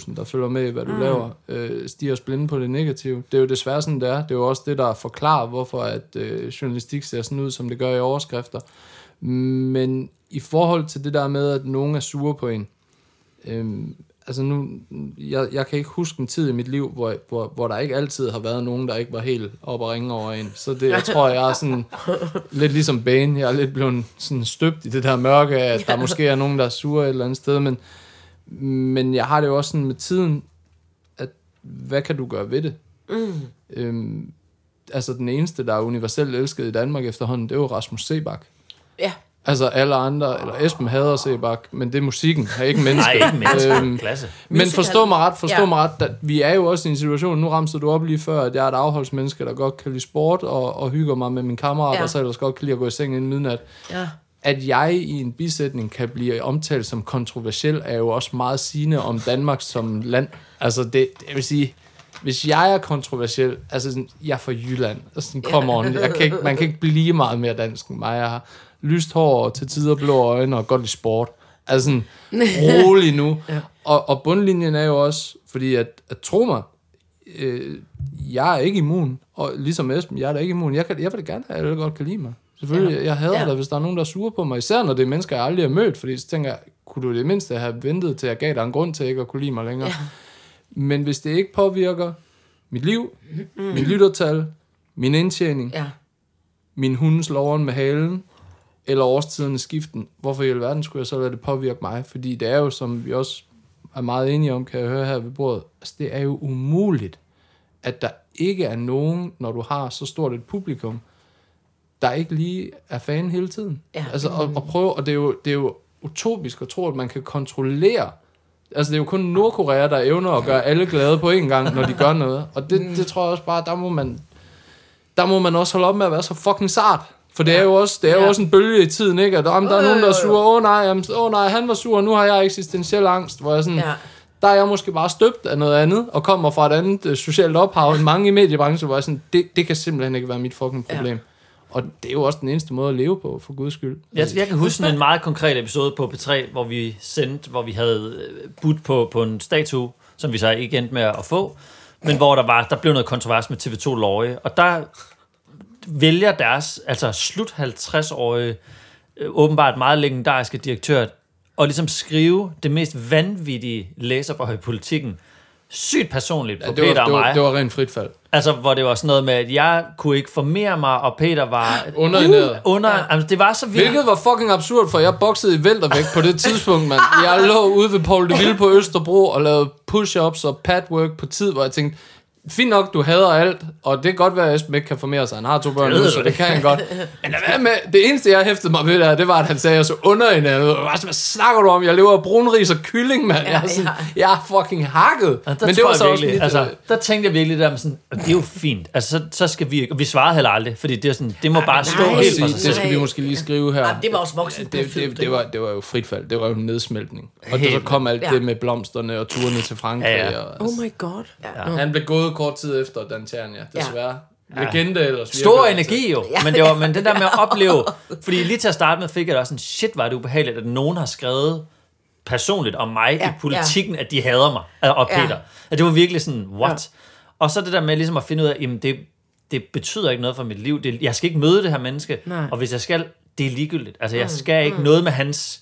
500.000, der følger med i, hvad du mm. laver, øh, stiger os blinde på det negative. Det er jo desværre sådan, det er. Det er jo også det, der forklarer, hvorfor at øh, journalistik ser sådan ud, som det gør i overskrifter. Men i forhold til det der med, at nogen er sure på en, øhm, altså nu, jeg, jeg kan ikke huske en tid i mit liv, hvor, hvor, hvor der ikke altid har været nogen, der ikke var helt op og ringe over en. Så det, jeg tror, jeg er sådan lidt ligesom Bane. Jeg er lidt blevet sådan støbt i det der mørke, at der måske er nogen, der er sure et eller andet sted, men, men jeg har det jo også sådan med tiden, at hvad kan du gøre ved det? Mm. Øhm, altså den eneste, der er universelt elsket i Danmark efterhånden, det er jo Rasmus Sebak. Ja. Altså alle andre, eller Esben hader Sebak, men det er musikken, er ikke mennesker. Nej, ikke mennesker. Øhm, Klasse. men forstå mig ret, forstå Ja. mig ret, at vi er jo også i en situation, nu ramte du op lige før, at jeg er et afholdsmenneske, der godt kan lide sport og, og hygger mig med min kammerat, Ja. ja. og så ellers godt kan lide at gå i seng inden midnat. Ja. At jeg i en bisætning kan blive omtalt som kontroversiel, er jo også meget sigende om Danmark som land. Altså det, det vil sige, hvis jeg er kontroversiel, altså sådan, jeg er fra Jylland, altså sådan, come on, jeg kan ikke, man kan ikke blive meget mere dansk end mig. Jeg har lyst hår og til tider blå øjne og godt i sport. Altså sådan, rolig nu. ja. og, og bundlinjen er jo også, fordi at, at tro mig, øh, jeg er ikke immun, og ligesom Esben, jeg er da ikke immun. Jeg, kan, jeg vil da gerne have, at alle godt kan lide mig. Selvfølgelig, ja. jeg hader Ja. da, hvis der er nogen, der er sure på mig, især når det er mennesker, jeg aldrig har mødt, fordi så tænker jeg, kunne du det mindste have ventet til, at jeg gav dig en grund til ikke at kunne lide mig længere. Ja. Men hvis det ikke påvirker mit liv, mm. mit lyttertal, min indtjening, Ja. min hundes loveren med halen, eller årstidernes skiften, hvorfor i alverden skulle jeg så lade det påvirke mig? Fordi det er jo, som vi også er meget enige om, kan jeg høre her ved bordet, altså det er jo umuligt, at der ikke er nogen, når du har så stort et publikum, der ikke lige er fan hele tiden. Ja. Altså, og, og prøve, og det er, jo, det er jo utopisk at tro, at man kan kontrollere Altså, det er jo kun Nordkorea, der evner at gøre alle glade på en gang, når de gør noget. Og det, det tror jeg også bare, der må man, der må man også holde op med at være så fucking sart. For det er jo også, det er jo Ja. også en bølge i tiden, ikke? At om der er Jo, nogen, der er jo, jo. sure, åh oh, nej, jamen, åh nej, han var sur, nu har jeg eksistentiel angst, hvor jeg sådan, Ja. der er jeg måske bare støbt af noget andet, og kommer fra et andet øh, socialt ophav end mange i mediebranchen, hvor jeg sådan, det, det kan simpelthen ikke være mit fucking problem. Ja. Og det er jo også den eneste måde at leve på, for guds skyld. Jeg, jeg kan huske sådan en meget konkret episode på P3, hvor vi sendte, hvor vi havde øh, budt på, på en statue, som vi så ikke endte med at få, men hvor der var der blev noget kontrovers med TV2 Løje, og der vælger deres, altså slut 50-årige, øh, åbenbart meget legendariske direktør, at ligesom skrive det mest vanvittige læserbrev i politikken, sygt personligt på Ja, det, Peter var, og det, var, mig. det var rent frit fald. Altså, hvor det var sådan noget med, at jeg kunne ikke formere mig, og Peter var... Underernæret. Uh, under, Ja. ja. altså, det var så vildt. Hvilket var fucking absurd, for jeg boxede i væltervægt på det tidspunkt, mand. Jeg lå ude ved Paul de Ville på Østerbro og lavede push-ups og padwork på tid, hvor jeg tænkte, fint nok, du hader alt, og det kan godt være, at Esben ikke kan formere sig. Han har to børn Det nu, så det kan han godt. Men lad være med, det eneste, jeg hæftede mig ved der, det var, at han sagde, at jeg så under en anden. Jeg var sådan, Hvad snakker du om? Jeg lever af brunris og kylling, mand. Jeg er, sådan, jeg er fucking hakket. Ja, Men det var så også virkelig, mit, altså, øh, der tænkte jeg virkelig der med sådan, "Og det er jo fint. Altså, så, så skal vi ikke, og vi svarede heller aldrig, fordi det er sådan, det må bare stå nej, helt for sig det skal vi måske lige skrive her. Ej, det var også voksen det, det, det, var, det var jo frit fald. Det var jo en nedsmeltning. Og Helt så kom alt Ja. det med blomsterne og turene til Frankrig. Ja, ja. Og, Oh my god. Ja. Han blev gået kort tid efter Dan Ternia, desværre. Ja. Legende ellers. Stor energi jo, men det var men det der med at opleve, fordi lige til at starte med fik jeg da også sådan, shit, var det ubehageligt, at nogen har skrevet personligt om mig Ja, i politikken, at de hader mig, og- og Ja. Peter. At det var virkelig sådan, what? Og så det der med ligesom at finde ud af, jamen det, det betyder ikke noget for mit liv. Det, jeg skal ikke møde det her menneske, Nej. og hvis jeg skal, det er ligegyldigt. Altså jeg skal ikke noget med hans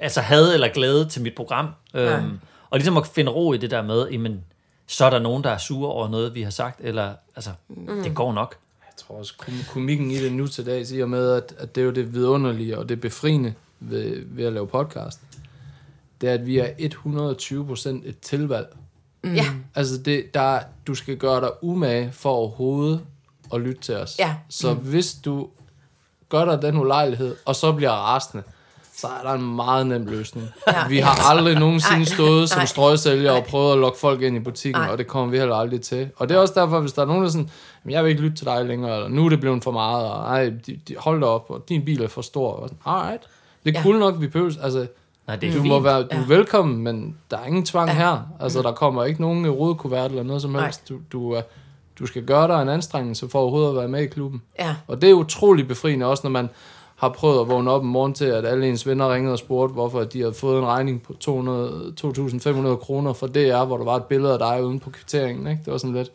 altså had eller glæde til mit program. Øhm, og ligesom at finde ro i det der med, jamen, så er der nogen, der er sure over noget, vi har sagt, eller altså, det går nok. Jeg tror også, kom- komikken i det nu til dags, i og med, at, at det er jo det vidunderlige og det befriende ved, ved at lave podcast, det er, at vi er 120% et tilvalg. Mm. Ja. Altså, det, der, du skal gøre dig umage for overhovedet at lytte til os. Ja. Så mm. hvis du gør dig den ulejlighed, og så bliver rasende, så er der en meget nem løsning. Ja. Vi har aldrig nogensinde Nej. stået som Nej. strøgsælger og Nej. prøvet at lokke folk ind i butikken, Nej. og det kommer vi heller aldrig til. Og det er også derfor, hvis der er nogen, der er sådan, "Jamen, jeg vil ikke lytte til dig længere, eller nu er det blevet for meget, og ej, de, de, hold da op, og din bil er for stor. Og sådan, Alright. Det er Ja. cool nok, vi behøver, altså, Nej, det er du fint. må være du er Ja. velkommen, men der er ingen tvang Ja. her. Altså, der kommer ikke nogen rodekuvert eller noget som Nej. helst. Du, du, du skal gøre dig en anstrengelse for overhovedet at være med i klubben. Ja. Og det er utrolig befriende, også når man har prøvet at vågne op en morgen til, at alle ens venner ringede og spurgte, hvorfor de havde fået en regning på 200 2.500 kroner for DR, hvor der var et billede af dig uden på kvitteringen. Ikke? Det var sådan lidt...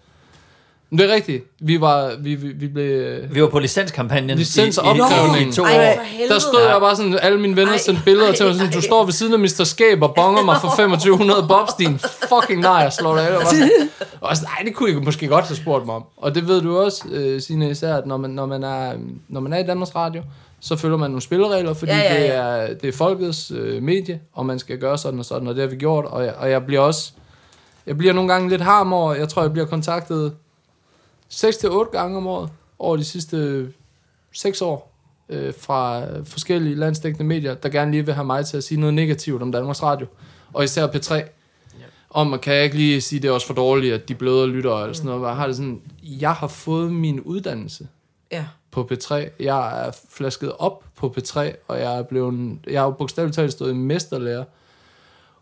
Men det er rigtigt. Vi, var, vi, vi, vi blev... Vi var på licenskampagnen Licensopkrævning. i, i, i to Ej, år. Der stod jeg bare sådan, alle mine venner sendte billeder ej, til mig, sådan, du står ved siden af Mr. Skæb og bonger mig for 2500 bobs, din fucking nej, jeg slår dig af. Og var sådan, og sådan, nej, det kunne I måske godt have spurgt mig om. Og det ved du også, øh, Signe, især, at når man, når, man er, når man er i Danmarks Radio, så følger man nogle spilleregler, fordi Ja, ja, ja. Det, er, det er folkets øh, medie, og man skal gøre sådan og sådan, og det har vi gjort. Og jeg, og jeg bliver også, jeg bliver nogle gange lidt harm over, jeg tror, jeg bliver kontaktet 6-8 gange om året, over de sidste 6 år, øh, fra forskellige landsdækkende medier, der gerne lige vil have mig til at sige noget negativt om Danmarks Radio, og især P3. Om man kan jeg ikke lige sige, det er også for dårligt, at de bløder lytter eller sådan noget. Jeg har det sådan, jeg har fået min uddannelse Ja. På P3. Jeg er flasket op på P3, og jeg er blevet, jeg har bogstaveligt talt stået i mesterlærer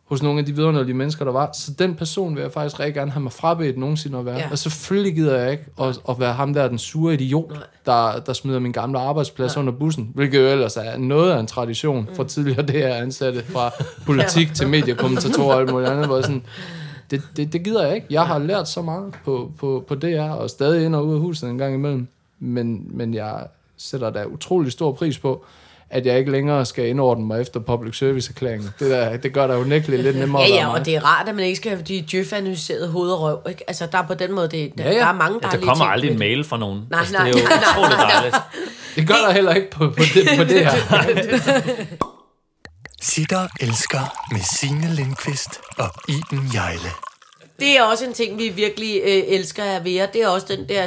hos nogle af de vidunderlige mennesker, der var. Så den person vil jeg faktisk rigtig gerne have mig frabedt nogensinde at være. Ja. Ja. Og selvfølgelig gider jeg ikke at, at være ham der, den sure idiot, Nej. der, der smider min gamle arbejdsplads under bussen, hvilket jo ellers er noget af en tradition Mm. for tidligere det her ansatte fra politik til mediekommentatorer og alt muligt andet, hvor sådan, det, det, det gider jeg ikke. Jeg har lært så meget på, på, på DR, og stadig ind og ud af huset en gang imellem. Men, men jeg sætter da utrolig stor pris på, at jeg ikke længere skal indordne mig efter public service erklæringen. Det, der, det gør der jo nægteligt lidt nemmere Ja, ja, og det er rart, at man ikke skal have de djøf-analyserede hoved og røv. Ikke? Altså, der er på den måde, det, der, Ja, ja. der er mange Ja, der kommer aldrig en mail fra nogen. Nej, altså, nej, det er jo nej, nej, utroligt nej. dejligt. Det gør der heller ikke på, på, det, på det her. Sitter elsker med Signe Lindqvist og Iben Jejle. Det er også en ting, vi virkelig øh, elsker af Vera. Det er også den der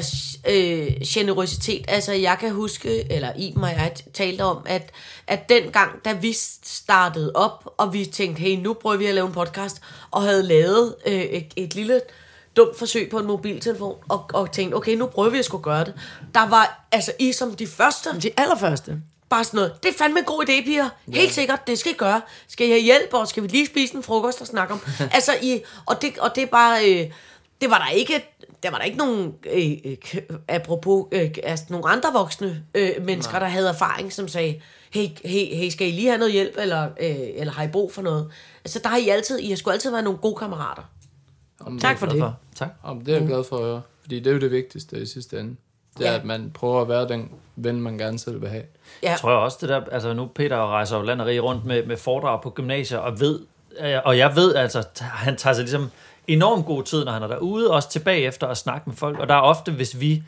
øh, generøsitet. Altså, jeg kan huske, eller Iben og jeg talte om, at, at den gang, da vi startede op, og vi tænkte, hey, nu prøver vi at lave en podcast, og havde lavet øh, et, et lille dumt forsøg på en mobiltelefon, og, og tænkte, okay, nu prøver vi at skulle gøre det. Der var, altså, I som de første, De allerførste bare sådan noget, det er fandme en god idé, piger. Helt sikkert, det skal I gøre. Skal I have hjælp, og skal vi lige spise en frokost og snakke om? altså, I, og, det, og det er bare, øh, det var der ikke, der var der ikke nogen, øh, øh, apropos, øh, altså, nogle andre voksne øh, mennesker, Nej. der havde erfaring, som sagde, hey, hey, hey, skal I lige have noget hjælp, eller, øh, eller har I brug for noget? Altså, der har I altid, I har sgu altid været nogle gode kammerater. Om Tak for det. Hvorfor? Tak. Om det er jeg glad for at høre. Fordi det er jo det vigtigste i sidste ende. Det er, Ja. at man prøver at være den ven, man gerne selv vil have. Ja, tror jeg også det der, altså nu Peter rejser jo land og rige rundt med, med foredrag på gymnasier, og ved, øh, og jeg ved altså, han tager sig ligesom enormt god tid, når han er derude, også tilbage efter at snakke med folk, og der er ofte, hvis vi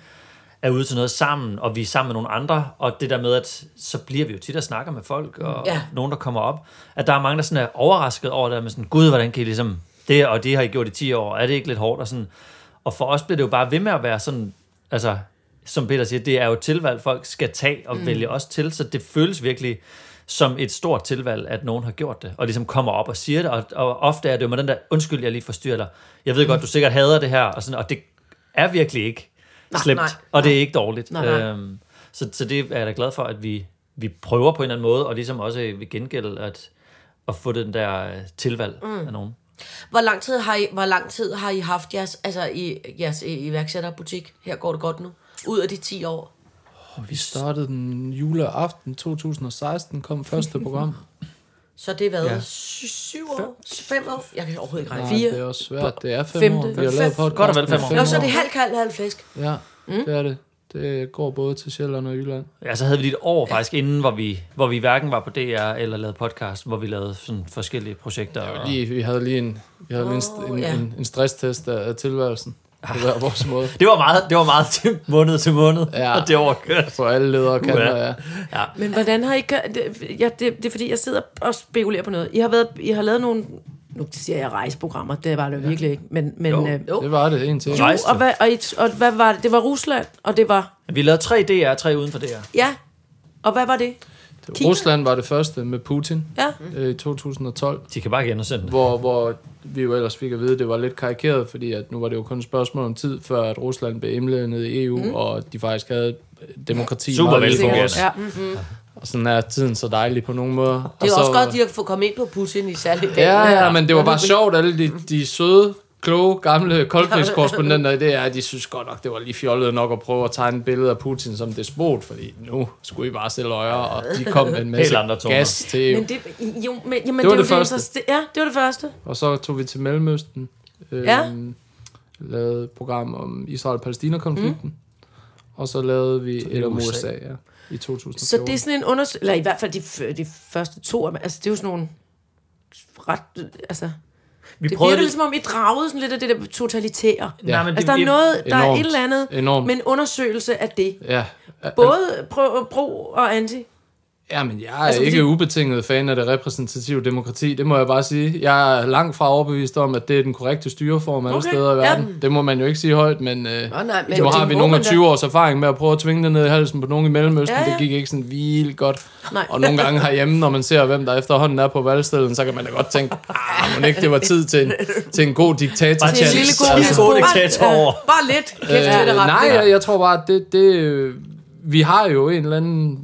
er ude til noget sammen, og vi er sammen med nogle andre, og det der med, at så bliver vi jo tit og snakker med folk, og Ja. nogen, der kommer op, at der er mange, der sådan er overrasket over det, med sådan, gud, hvordan kan I ligesom, det og det har I gjort i 10 år, er det ikke lidt hårdt, og sådan, og for os bliver det jo bare ved med at være sådan, altså, som Peter siger, det er jo et tilvalg, folk skal tage og mm. vælge os til, så det føles virkelig som et stort tilvalg, at nogen har gjort det, og ligesom kommer op og siger det, og, og ofte er det jo med den der, undskyld, jeg lige forstyrrer dig, jeg ved godt, du sikkert hader det her, og, sådan, og det er virkelig ikke Nej, slemt, nej, og det er ikke dårligt. Nej, nej. Øhm, så, så det er jeg da glad for, at vi, vi prøver på en eller anden måde, og ligesom også vil gengælde at, at få den der øh, tilvalg mm. af nogen. Hvor lang tid har I, hvor lang tid har I haft jeres, altså i, jeres iværksætterbutik? Her går det godt nu. Ud af de 10 år. Vi startede den juleaften 2016, kom første program. Så det har været Ja. ja. syv år? Fem år? Jeg kan overhovedet ikke regne. Nej, Fire? det er også svært. Det er fem Femte. år. Vi har lavet podcast. Godt og vel fem år. Nå, så er det halv kald, halv flæsk. Ja, det er det. Det går både til Sjælland og Jylland. Ja, så havde vi lige et år faktisk inden, hvor vi, hvor vi hverken var på DR eller lavede podcast, hvor vi lavede sådan forskellige projekter. Og, Lige, vi havde lige en, vi havde lige en, en, ja. en, en stresstest af, af tilværelsen. På hver vores måde. Det var meget, det var meget til måned til måned, Ja. og det overkørt. På alle ledere og kanter, Uha. ja. Men hvordan har I... gør- Det, ja, det, det er fordi, jeg sidder og spekulerer på noget. I har, været, I har lavet nogle... Nu siger jeg rejseprogrammer, det var det virkelig ikke. Men, men, Jo. øh, Jo. Det var det, en til. Jo. Og, hvad, og, I, og hvad var det? Det var Rusland, og det var... Vi lavede tre DR, tre uden for DR. Ja, og hvad var det? Kina? Rusland var det første med Putin Ja, øh, i 2012, De kan bare genudsende det. hvor, hvor vi jo ellers fik at vide, at det var lidt karikeret, fordi at nu var det jo kun et spørgsmål om tid, før at Rusland blev indlemmet i EU, mm. og de faktisk havde demokrati. Super velfungerende. ja. Og sådan er tiden så dejlig på nogle måder. Det er og jo så, også godt, at de har fået komme ind på Putin i særlig dag. Ja, ja, men det var bare sjovt, alle de, de søde, kloge, gamle koldkrigskorrespondenter i det er, at de synes godt nok, det var lige fjollet nok at prøve at tegne et billede af Putin som despot, fordi nu skulle I bare sælge øjer, og de kom med en masse Helt andre toner. gas til. Men det, jo, men, jamen, Det var jo det første. interesse- Ja, det var det første. Og så tog vi til Mellemøsten, øh, Ja. lavede et program om Israel-Palæstina-konflikten, mm. og så lavede vi et om USA. USA, ja, i 2014. Så det er sådan en undersøgelse, eller i hvert fald de, f- de første to, altså det er jo sådan nogle ret, altså, Vi det virker det. lidt som om, I dragede sådan lidt af det der totalitære. Ja. Nej, men Altså der er noget, der er enormt. et eller andet, Enormt. med en undersøgelse af det. Ja, Både pro, pro og anti. Ja, men jeg er Altså, ikke fordi- ubetinget fan af det repræsentative demokrati. Det må jeg bare sige. Jeg er langt fra overbevist om, at det er den korrekte styreform alle Okay, steder i ja. verden. Det må man jo ikke sige højt, men, øh, Nå, nej, men nu det har vi nogle af man da. 20 års erfaring med at prøve at tvinge det ned i halsen på nogen i Mellemøsten. Ja, ja. Det gik ikke sådan vildt godt. Nej. Og nogle gange herhjemme, når man ser, hvem der efterhånden er på valgsteden, så kan man da godt tænke, ah, må ikke det var tid til en, til en god diktator. Bare til en lille god- altså, god diktator over. Bare lidt kæft Øh, det nej, jeg, jeg tror bare, at det, det, øh, vi har jo en eller anden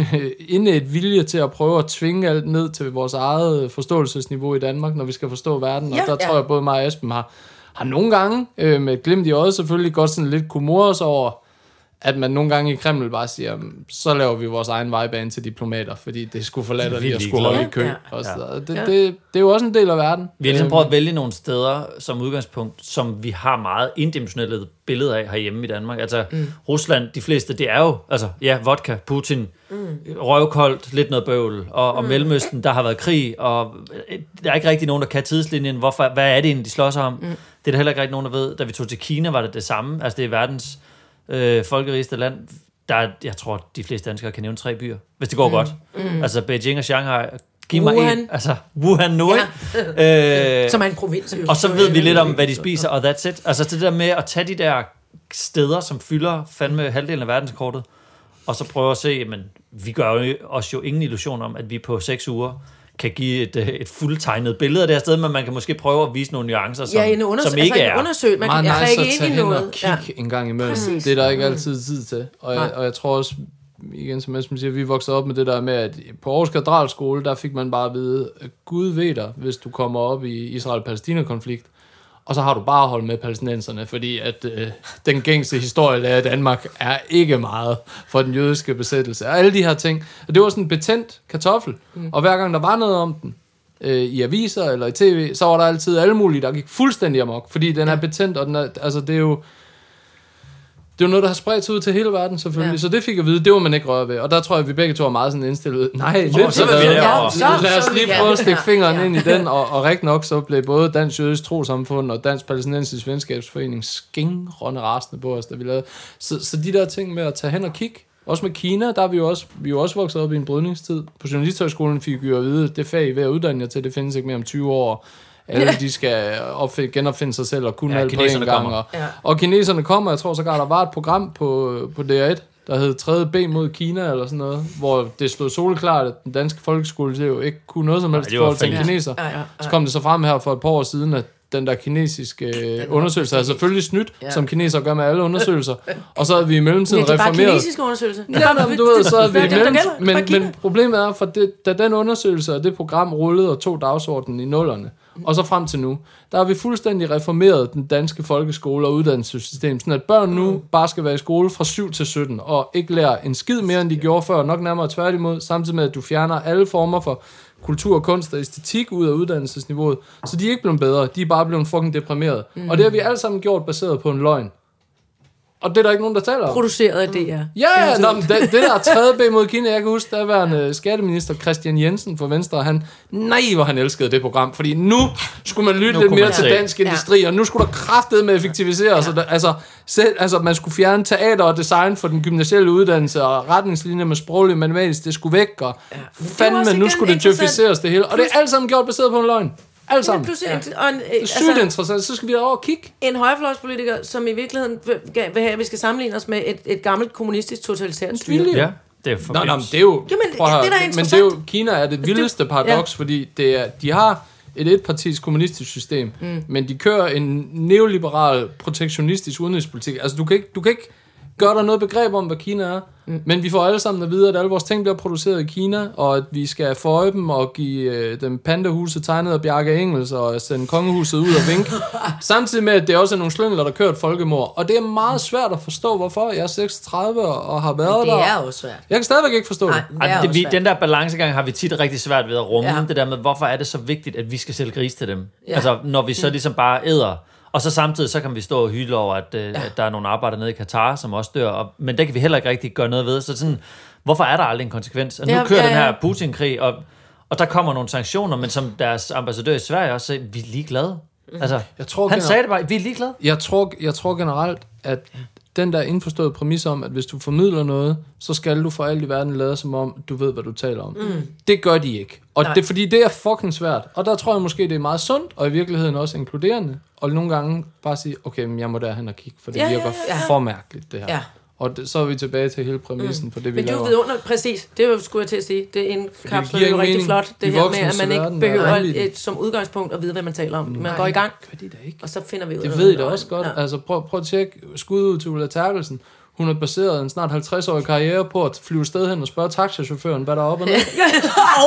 inde et vilje til at prøve at tvinge alt ned til vores eget forståelsesniveau i Danmark, når vi skal forstå verden. Og Ja, der ja. tror jeg, både mig og Esben har, har nogle gange øh, med et glimt i øjet selvfølgelig godt sådan lidt kumores over, at man nogle gange i Kreml bare siger, "Mm, så laver vi vores egen vejbane til diplomater, fordi det skulle forlade De lige at skulle holde i kø. Ja. Og så, det, Ja. det, det, er jo også en del af verden. Vi har ligesom Øhm, prøvet at vælge nogle steder som udgangspunkt, som vi har meget indimensionelle billeder af herhjemme i Danmark. Altså mm. Rusland, de fleste, det er jo, altså ja, vodka, Putin, mm. røvkoldt, lidt noget bøvl, og, og Mellemøsten, der har været krig, og øh, der er ikke rigtig nogen, der kan tidslinjen. Hvorfor, hvad er det egentlig, de slår sig om? Mm. Det er der heller ikke rigtig nogen, der ved. Da vi tog til Kina, var det det samme. Altså det er verdens øh, folkerigeste land. Der er, jeg tror, de fleste danskere kan nævne tre byer, hvis det går mm. godt. Mm. Altså Beijing og Shanghai. Giv mig Wuhan. en. Altså Wuhan nu, ja. øh, Som er en provins. og så ved vi lidt om, hvad de spiser, og that's it. Altså det der med at tage de der steder, som fylder fandme halvdelen af verdenskortet, og så prøve at se, men vi gør jo os jo ingen illusion om, at vi på seks uger kan give et, øh, et fuldtegnet billede af det her sted, men man kan måske prøve at vise nogle nuancer, som, ja, en undersøgelse, som ikke altså, er. en undersøgelse. Man meget kan nice prikke at ind i noget. og kigge ja. en gang imellem. Præcis. Det er der ikke altid tid til. Og jeg, og jeg tror også, igen som Esben siger, vi voksede op med det der med, at på Aarhus Katedralskole, der fik man bare at vide, at Gud ved dig, hvis du kommer op i Israel-Palæstina-konflikt, og så har du bare holdt med palæstinenserne, fordi at øh, den gængse historie af Danmark er ikke meget for den jødiske besættelse. Og alle de her ting. Og det var sådan en betændt kartoffel. Mm. Og hver gang der var noget om den, øh, i aviser eller i tv, så var der altid alle mulige, der gik fuldstændig amok, fordi den er betændt, og den er, altså det er jo, det er jo noget, der har spredt sig ud til hele verden selvfølgelig, Ja. så det fik jeg at vide, det var man ikke røre ved, og der tror jeg, at vi begge to er meget sådan indstillet, nej, lidt så vil vi. Ja, så- Lad os så lige prøve at stikke fingeren Ja. ind i den, og, og rigtig nok så blev både Dansk Jødisk Trosamfund og Dansk Palæstinensisk Venskabsforening skingrende rasende på os, da vi lavede. Så, så de der ting med at tage hen og kigge, også med Kina, der er vi jo også, vi er jo også vokset op i en brydningstid. På Journalisthøjskolen fik vi jo at vide, at det fag, I ved at uddanne jer til, det findes ikke mere om 20 år. Alle de skal opfinde, genopfinde sig selv og kunne Ja, alt på en kineserne gang. kommer. Og, Ja. og kineserne kommer, jeg tror sågar, der var et program på, på DR1, der hed 3. B mod Kina, eller sådan noget, hvor det stod soleklart, at den danske folkeskole det jo ikke kunne noget som helst i var forhold til kineser. Ja, ja, ja. Så kom det så frem her for et par år siden, at den der kinesiske øh, undersøgelse er selvfølgelig snydt, Ja. som kinesere gør med alle undersøgelser. Og så havde vi i mellemtiden Men det er bare reformeret. kinesiske undersøgelser. Ja, men du ved, så er vi er imellem, gælder. men, men problemet er, for det, da den undersøgelse og det program rullede og tog dagsordenen i nullerne, og så frem til nu, der har vi fuldstændig reformeret den danske folkeskole og uddannelsessystem, sådan at børn nu bare skal være i skole fra 7 til 17, og ikke lære en skid mere, end de gjorde før, nok nærmere tværtimod, samtidig med, at du fjerner alle former for kultur, kunst og æstetik ud af uddannelsesniveauet, så de er ikke blevet bedre, de er bare blevet fucking deprimeret. Mm. Og det har vi alle sammen gjort baseret på en løgn. Og det er der ikke nogen, der taler om. Produceret af DR. Ja, ja, nå, men det, det der tredje B mod Kina, jeg kan huske, der var en skatteminister Christian Jensen fra Venstre, han, nej, hvor han elskede det program, fordi nu skulle man lytte Nu lidt mere til dansk industri, og nu skulle der kraftet med effektivisere, ja. der, altså, selv, altså, man skulle fjerne teater og design for den gymnasielle uddannelse, og retningslinjer med sproglig og matematisk, det skulle væk, og ja. fandme, nu skulle det djøficeres det hele, og det er alt sammen gjort baseret på en løgn. Alt sammen. Ja. og en, øh, Det er sygt interessant, så skal vi over og kigge. en højrefløjspolitiker, som i virkeligheden vil, have, at vi skal sammenligne os med et, et gammelt kommunistisk totalitært styre. Ja, det er for Nå, nå, men det er jo, Jamen, prøv at høre, det er da men det er jo. Kina er det vildeste paradoks, ja. fordi det er, de har et etpartis kommunistisk system, mm. men de kører en neoliberal, protektionistisk udenrigspolitik. Altså, du kan ikke, du kan ikke gøre dig noget begreb om, hvad Kina er, mm. men vi får alle sammen at vide, at alle vores ting bliver produceret i Kina, og at vi skal forøje dem og give øh, dem pandahuset tegnet af Bjarke Engels og sende kongehuset ud og vinke. Samtidig med, at det også er nogle slyngler, der kører et folkemord. Og det er meget svært at forstå, hvorfor. Jeg er 36 og har været Det der. er også svært. Jeg kan stadigvæk ikke forstå Nej, det. det er Ej, det, vi, den der balancegang har vi tit rigtig svært ved at rumme. Ja. Det der med, hvorfor er det så vigtigt, at vi skal sælge gris til dem? Ja. Ja. Altså, når vi så ligesom bare æder. Og så samtidig, så kan vi stå og hylde over, at, øh, ja. at der er nogle arbejdere nede i Katar, som også dør. Og, men det kan vi heller ikke rigtig gøre noget ved. Så sådan, hvorfor er der aldrig en konsekvens? Og nu Ja, kører ja, den ja. her Putin-krig, og, og der kommer nogle sanktioner, men som deres ambassadør i Sverige også sagde, vi er ligeglade. Altså, Jeg tror, han sagde det bare, vi er ligeglade. Jeg tror, jeg tror generelt, at den der indforståede præmis om, at hvis du formidler noget, så skal du for alt i verden lade som om, du ved, hvad du taler om. Mm. Det gør de ikke. Og Nej. det er fordi, det er fucking svært. Og der tror jeg måske, det er meget sundt, og i virkeligheden også inkluderende. Og nogle gange bare sige, okay, men jeg må derhen og kigge, for det Ja, ja, virker ja. for mærkeligt, det her. Ja. Og det, så er vi tilbage til hele præmissen mm. for det, vi Men det er jo laver. vidunderligt, præcis. Det var, skulle jeg til at sige. Det indkapsler jo rigtig mening. flot, det De her med, at man ikke er behøver et, som udgangspunkt at vide, hvad man taler om. Man går i gang, Gør de da ikke? og så finder vi ud af Det ved I da også godt. Ja. Altså, prøv, prøv at tjekke skud ud til Ulla Terkelsen. Hun har baseret en snart 50-årig karriere på at flyve sted hen og spørge taxachaufføren, hvad der er op og ned. Og,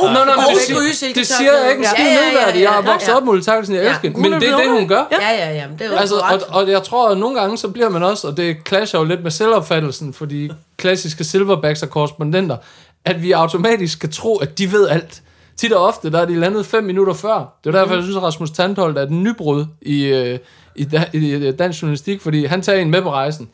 Nå, nå, men og det, siger, det silketørklæder. siger jeg ikke en skid Ja, ja, ja. Jeg har vokset ja. op med Terkelsen, jeg Ja. elsker Men det er det, hun gør. Ja, ja, ja. men Det er jo Altså, og, og jeg tror, at nogle gange, så bliver man også, og det clasher jo lidt med selvopfattelsen, fordi klassiske silverbacks og korrespondenter, at vi automatisk skal tro, at de ved alt. Tit og ofte, der er de landet fem minutter før. Det er derfor, jeg synes, at Rasmus Tandholt er et nybrud i, øh, i, da- i dansk journalistik, fordi han tager en med på rejsen.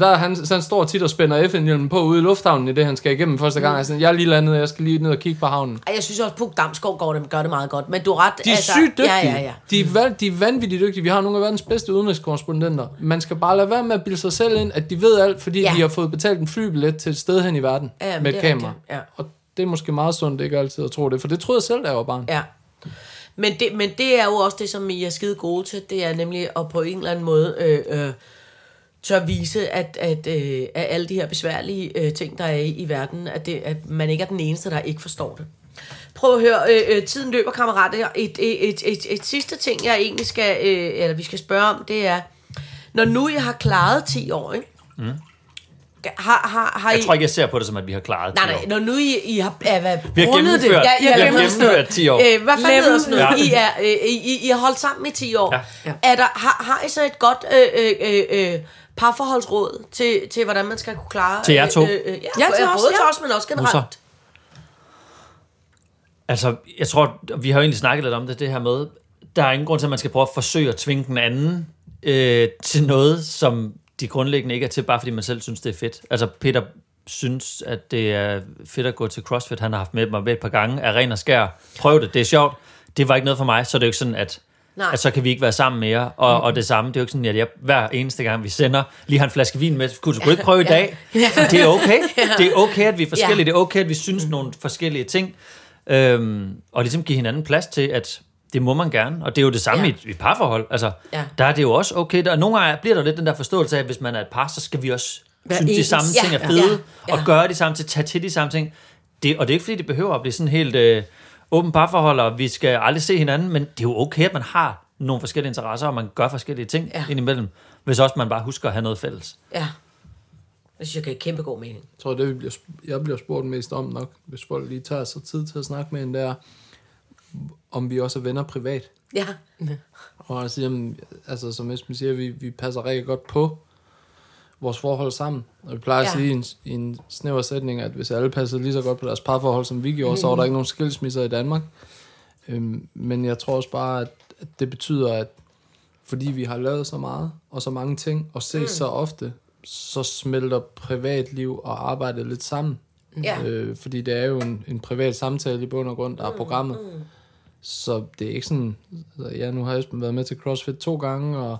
Der er han, så han står tit og spænder FN-hjelmen på ude i lufthavnen i det, han skal igennem første gang. Altså, jeg er lige landet, jeg skal lige ned og kigge på havnen. Jeg synes også, Puk Damsgaard gør det, gør det meget godt. Men du er ret. De er altså, sygt dygtige. Ja, ja, ja. De, er van, de er vanvittigt dygtige. Vi har nogle af verdens bedste udenrigskorrespondenter. Man skal bare lade være med at bilde sig selv ind, at de ved alt, fordi Ja. de har fået betalt en flybillet til et sted hen i verden Ja, med et er kamera. rigtigt, ja. Og det er måske meget sundt ikke altid at tro det, for det troede jeg selv, da jeg var barn. Ja. Men det, men det er jo også det, som I er skide gode til. Det er nemlig at på en eller anden måde øh, øh, tør vise, at, at, øh, at alle de her besværlige øh, ting, der er i, i verden, at, det, at man ikke er den eneste, der ikke forstår det. Prøv at høre, øh, øh, tiden løber, kammerater. Et, et, et, et, et sidste ting, jeg egentlig skal, øh, eller vi skal spørge om, det er, når nu I har klaret 10 år, ikke? Mm. Har, har, har I... Jeg tror ikke, jeg ser på det som, at vi har klaret Nej, 10 nej, år. når nu I, I har er, hvad, Vi har gennemført, det. vi har gennemført 10 år. Øh, hvad fanden hedder sådan noget? Ja. I, er, øh, I, I har holdt sammen i 10 år. Ja. Ja. Er der, har, har I så et godt øh, øh, øh, parforholdsråd til, til, hvordan man skal kunne klare... Til jer to? Øh, øh, ja, Ja, til både os, til ja. os, men også generelt. Så. Altså, jeg tror, vi har jo egentlig snakket lidt om det, det her med, der er ingen grund til, at man skal prøve at forsøge at tvinge den anden øh, til noget, som de grundlæggende ikke er til, bare fordi man selv synes, det er fedt. Altså, Peter synes, at det er fedt at gå til CrossFit. Han har haft med mig med et par gange af ren og skær. Prøv det, det er sjovt. Det var ikke noget for mig, så det er jo ikke sådan, at, Nej. at så kan vi ikke være sammen mere. Og, og det samme, det er jo ikke sådan, at jeg hver eneste gang, vi sender, lige har en flaske vin med, kunne du kunne ikke prøve i dag? Det er okay. Det er okay, at vi er forskellige. Det er okay, at vi synes nogle forskellige ting. Øhm, og ligesom give hinanden plads til, at det må man gerne. Og det er jo det samme Ja. ja. i, et- i parforhold. Altså, Ja. der er det jo også okay. Der, nogle gange bliver der lidt den der forståelse af, at hvis man er et par, så skal vi også Være synes, de samme Ja, ting er ja, fede. ja, ja. Og gøre de samme ting, tage til de samme ting. Det, og det er ikke fordi, det behøver at blive sådan helt øh, åben parforhold, og vi skal aldrig se hinanden, men det er jo okay, at man har nogle forskellige interesser, og man gør forskellige ting Ja. indimellem, hvis også man bare husker at have noget fælles. Ja. Det synes jeg giver kæmpe god mening. Jeg tror, det vi bliver, jeg bliver spurgt mest om nok, hvis folk lige tager sig tid til at snakke med en, der om vi også er venner privat. Ja. Og jeg siger, jamen, altså, som Esben siger, vi, vi passer rigtig godt på vores forhold sammen. Og vi plejer ja. at sige i en, i en snæver sætning, at hvis alle passede lige så godt på deres parforhold, som vi gjorde, mm. så var der ikke nogen skilsmisser i Danmark. Øhm, men jeg tror også bare, at, at det betyder, at fordi vi har lavet så meget, og så mange ting, og ses mm. så ofte, så smelter privatliv og arbejde lidt sammen. Ja. Øh, fordi det er jo en, en privat samtale i bund og grund, der er programmet. Så det er ikke sådan... Altså, ja, nu har Esben været med til CrossFit to gange, og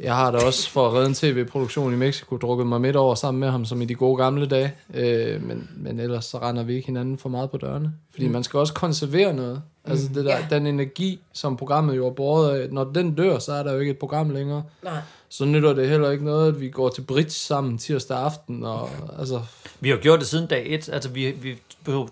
jeg har da også for at redde en tv-produktion i Mexico drukket mig midt over sammen med ham, som i de gode gamle dage. Øh, men, men ellers så render vi ikke hinanden for meget på dørene. Fordi man skal også konservere noget. Altså det der, Ja. den energi, som programmet jo er båret af, når den dør, så er der jo ikke et program længere. Nej. Så nytter det heller ikke noget, at vi går til bridge sammen tirsdag aften. Og, altså, Vi har jo gjort det siden dag 1. Altså, vi, vi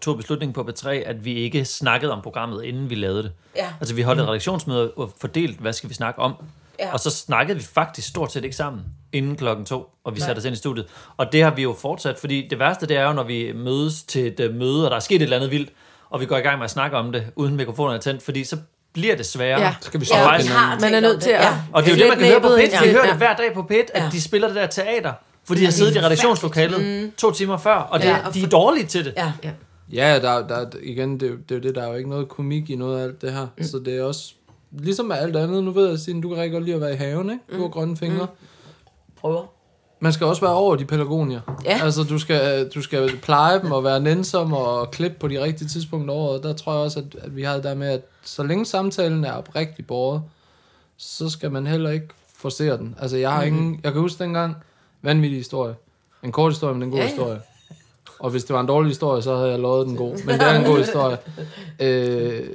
tog beslutningen på B3, at vi ikke snakkede om programmet, inden vi lavede det. Ja. Altså, vi holdt et redaktionsmøde og fordelt, hvad skal vi snakke om. Ja. Og så snakkede vi faktisk stort set ikke sammen inden klokken to, og vi satte os ind i studiet. Og det har vi jo fortsat, fordi det værste, det er jo, når vi mødes til et øh, møde, og der er sket et eller andet vildt, og vi går i gang med at snakke om det, uden mikrofonen er tændt, fordi så bliver det sværere. Ja. skal vi Og stoppe faktisk- hinanden. Man er nødt til at... Ja. Og det er jo det, man kan høre på Næbbet PIT. ind Vi til- hører ja. det hver dag på PIT, at Ja. de spiller det der teater. Fordi de har siddet i redaktionslokalet to timer før, og det, Ja, og de er dårlige til det. Ja. Ja. Ja, der, der, igen, det, er jo- det er jo det, der er jo ikke noget komik i noget af alt det her. Mm. Så det er også, ligesom med alt andet, nu ved jeg, Signe, du kan rigtig godt lide at være i haven, ikke? Du har grønne fingre. Prøver. Man skal også være over de pelagonier. Ja. Altså, du skal, du skal pleje dem og være nænsom og klippe på de rigtige tidspunkter over. Der tror jeg også, at, at vi har det der med, at så længe samtalen er oprigtigt båret, så skal man heller ikke forsere den. Altså, jeg har ingen... Jeg kan huske dengang, vanvittig historie. En kort historie, men en god Ja, ja, ja. historie. Og hvis det var en dårlig historie, så havde jeg lovet den god. Men det er en god historie. Øh,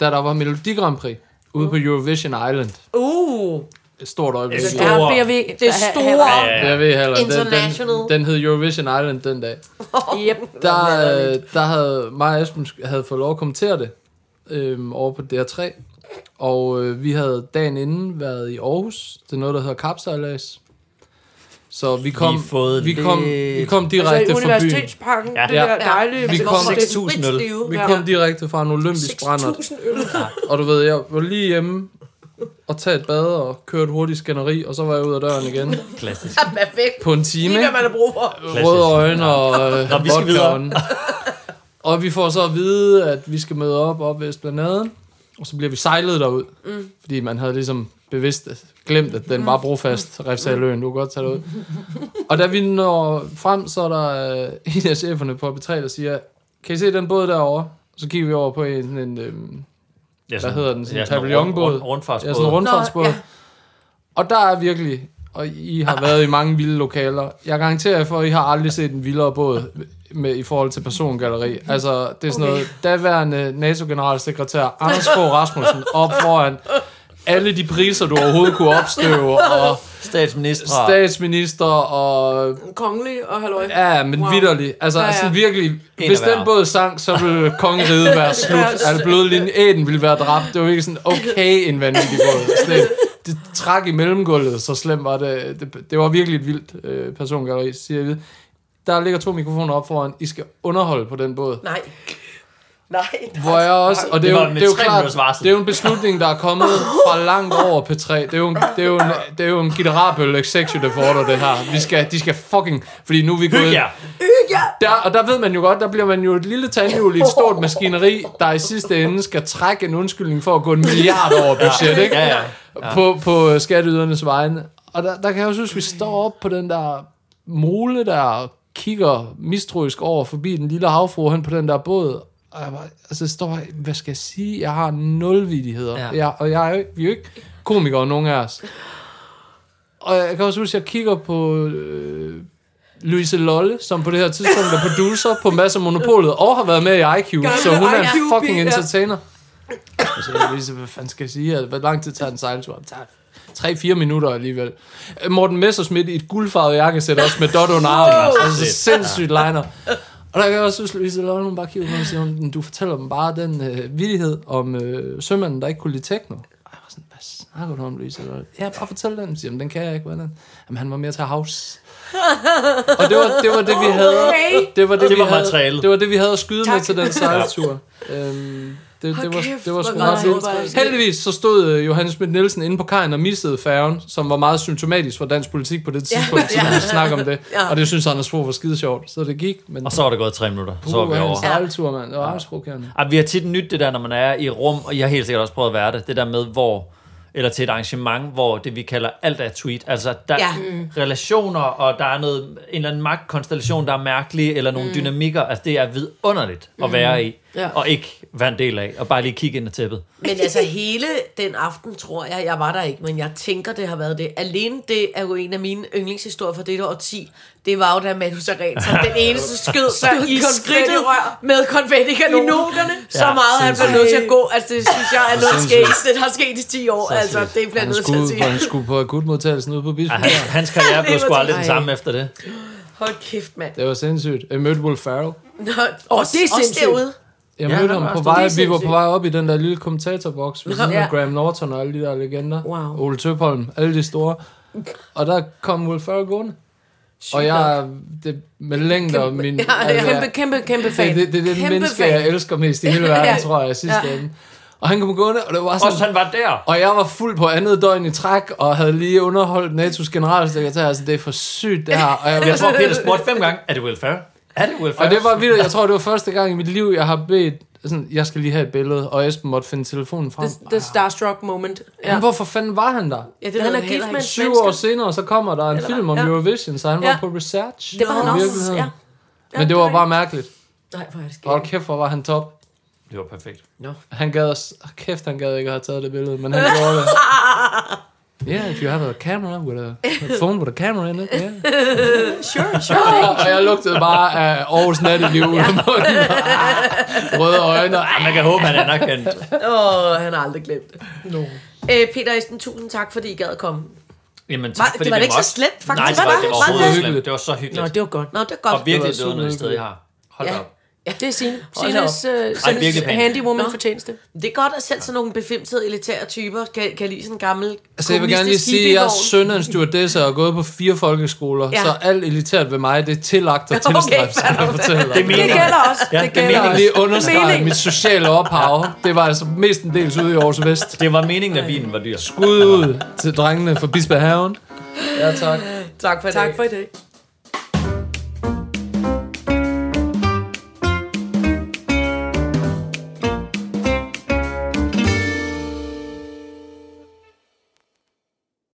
da der var Melodi Grand Prix ude på Eurovision Island. Uh, Et stort øjeblik. Det er Ja, Store. Ja, BRV. det er store. Ja, jeg ved heller. Den, International. den, den hed Eurovision Island den dag. Yep. Der, der havde mig og Esben havde fået lov at kommentere det øhm, over på DR3. Og øh, vi havde dagen inden været i Aarhus til noget, der hedder Kapsejlads. Så vi kom, Vi vi kom, lidt- vi kom Altså direkte i fra byen. universitetsparken, Ja. det Ja. der dejlige... Vi Altså, kom- hvorfor er det 6.000 øl. Vi Ja. kom direkte fra en olympisk brændert. 6.000 øl. Og du ved, jeg var lige hjemme og tage et bad og køre et hurtigt skænderi, og så var jeg ud af døren igen Klassisk. Ja, perfekt. på en time. Lige hvad man har brug for. røde øjne og øh, Nå, vi skal videre. Og vi får så at vide, at vi skal møde op op ved Esplanaden, og så bliver vi sejlet derud. Mm. Fordi man havde ligesom bevidst glemt, at den var brofast, Refsaløen, du kan godt tage det ud. Og da vi når frem, så er der øh, en af cheferne på B3, der siger, kan I se den båd derovre? Så kigger vi over på en, en øhm, Ja, Hvad hedder den? Sådan en sådan pavillonbåd? Rund, rundfartsbåd. ja, sådan en rundfartsbåd. Nå, Ja. ja. Og der er virkelig, og I har været i mange vilde lokaler. Jeg garanterer jer for, at I har aldrig set en vildere båd med, i forhold til persongalleri. Altså, det er sådan noget, daværende NATO-generalsekretær Anders Fogh Rasmussen op foran alle de priser, du overhovedet kunne opstøve, og Statsminister. statsminister, og Kongelig og halløj. Ja, men Wow. vidderligt. Altså, Ja, ja, sådan virkelig, En hvis den båd sank, så ville kongeriget være slut. Ja, altså, blodlinjen æden ville være dræbt. Det var ikke sådan, okay, en vanvittig båd. Slet. Det trak i mellemgulvet, så slemt var det. Det, det var virkelig et vildt øh, persongalleri, siger jeg. Der ligger to mikrofoner op foran. I skal underholde på den båd. Nej. Nej. Hvor jeg også, og det, Det er jo, det er jo klart, det er jo en beslutning, der er kommet fra langt over P3. Det er jo en, det er jo en, det er jo en guitarabøl executive order, det her. Vi skal, de skal fucking, fordi nu er vi gået, der, og der ved man jo godt, der bliver man jo et lille tandhjul i et stort maskineri, der i sidste ende skal trække en undskyldning for at gå en milliard over budget, ikke? Ja, ja. På, på skatteydernes vegne. Og der, der kan jeg jo synes, vi står op på den der mole, der kigger mistroisk over forbi den lille havfru hen på den der båd. Og jeg bare, altså, jeg står bare, hvad skal jeg sige? Jeg har nul vidigheder. Ja. Jeg, og jeg er jo ikke, vi er jo ikke komikere, nogen af os. Og jeg kan også huske, at jeg kigger på øh, Louise Lolle, som på det her tidspunkt er producer på Mads og Monopolet, og har været med i IQ, så hun er en fucking entertainer. Og så jeg Louise, hvad fanden skal jeg sige? Hvor lang tid tager en sejltur? Det tager 3-4 minutter alligevel. Morten Messersmith i et guldfarvet jakkesæt, også med dot under armen. Altså, så sindssygt liner. Og der kan jeg også synes, Louise Lolle, hun bare kigger på og siger, du fortæller dem bare den øh, vidighed om øh, sømanden, der ikke kunne lide techno. Og jeg var sådan, hvad snakker du om, Louise Lolle? Ja, bare fortæl den. Siger, "Men den kan jeg ikke, hvordan? Jamen, han var mere til house. og det var, det var det, vi havde. Okay. Det var det, Det vi var havde, materialet. Det var det, vi havde at skyde Tak. med til den sejltur. øhm, det, det, var, kæft, det var sgu godt. fedt. Heldigvis så stod øh, Johannes Schmidt Nielsen inde på kajen og missede færgen, som var meget symptomatisk for dansk politik på det tidspunkt, så vi kunne snakke om det. Ja. Og det synes Anders Fogh var skide sjovt, så det gik. Men Og så var det gået tre minutter. Så var vi Puh, over. sejltur, mand. Det var arbejdsprovokerende. Ej, vi har tit nyt det der, når man er i rum, og jeg har helt sikkert også prøvet at være det, det der med, hvor eller til et arrangement, hvor det vi kalder alt er tweet. Altså, der Ja. er relationer, og der er noget, en eller anden magtkonstellation, der er mærkelig, eller nogle mm. dynamikker. Altså, det er vidunderligt at være i, Ja. og ikke være en del af, og bare lige kigge ind ad tæppet. Men altså hele den aften, tror jeg, jeg var der ikke, men jeg tænker, det har været det. Alene det er jo en af mine yndlingshistorier fra dette årti. Det var jo da Manu Saren, som den eneste skød sig i skridtet med konfettikanoner. I noterne. Så meget han blev sindssygt. nødt til at gå. Altså det synes jeg er noget skægt. Det har sket i 10 år. Altså det bliver nødt til at sige. han skulle på akutmodtagelsen ude på Ja, Bispebjerg. han, hans karriere blev sgu var aldrig den samme efter det. Hold kæft, mand. Det var sindssygt. Jeg mødte Will Ferrell. Nå, Åh, også, det er også sindssygt. derude. Jeg Ja, mødte ham på også- vej, vi var på vej op i den der lille kommentatorboks ved siden Ja. af Graham Norton og alle de der legender. Wow. Ole Tøpholm, alle de store. Og der kom Will Ferrell gående. Og jeg er det, med længder og min... Ja, altså, Kæmpe, kæmpe, kæmpe fan. det, det, det er det Kæmpe menneske, fan. jeg elsker mest i hele verden, Ja. tror jeg, sidste Ja. ende. Og han kom gående, og det var Også sådan... han var der. Og jeg var fuld på andet døgn i træk, og havde lige underholdt NATO's generalsekretær, altså det er for sygt det her. Og jeg, Jeg tror, Peter spurgte fem gange, er det Will Ferrell? Er det Will Og det var vildt. Jeg tror, det var første gang i mit liv, jeg har bedt, sådan, jeg skal lige have et billede, og Esben måtte finde telefonen frem. The, the starstruck moment. Ja. Men hvorfor fanden var han der? Ja, det Han ved er gift med. Syv år senere, så kommer der en Eller film om? Ja. Eurovision, så han Ja. var på research. Det var han i også. virkeligheden. Ja. Ja, Men det var bare mærkeligt. Nej, hvor er det Hold kæft, hvor var han top. Det var perfekt. Han gad os, kæft, han gad ikke at have taget det billede, men han gjorde det. Yeah, if you have a camera with a, a phone with a camera in it, yeah. Sure, sure. Og jeg lugtede bare af Aarhus natteliv ud af munden. Røde øjne. og- Man kan håbe, han er anerkendt. Åh, oh, han har aldrig glemt det. No. Øh, Peter Esten, tusind tak, fordi I gad at komme. Jamen, tak, Var- fordi det var ikke så måtte. slemt, faktisk. Nej, det var, var det det? var Var det overhovedet hyggeligt? slemt. Det var så Nå, hyggeligt. det var godt. Nå, det er godt. Og virkelig Det var et super vidunderligt sted, I hyggeligt. har. Hold Ja. da op. Det er op. Sines, uh, Sines handywoman fortjeneste. Det er godt, at selv sådan nogle befimsede elitære typer kan, kan lide sådan en gammel Altså, jeg vil gerne lige sige, at jeg er søn af en stewardesse og har gået på fire folkeskoler, Ja. ja. så alt elitært ved mig, det er tillagt og Okay, tilstræbt, skal jeg fortælle dig. Det Det gælder også. Ja, det det er gælder lige Det er understrege meningen. mit sociale ophav. Det var altså mest en del ude i Aarhus Vest. Det var meningen, at vinen var dyr. Skud ud til drengene fra Bispehaven. Ja, tak. Tak for det. Tak for i dag.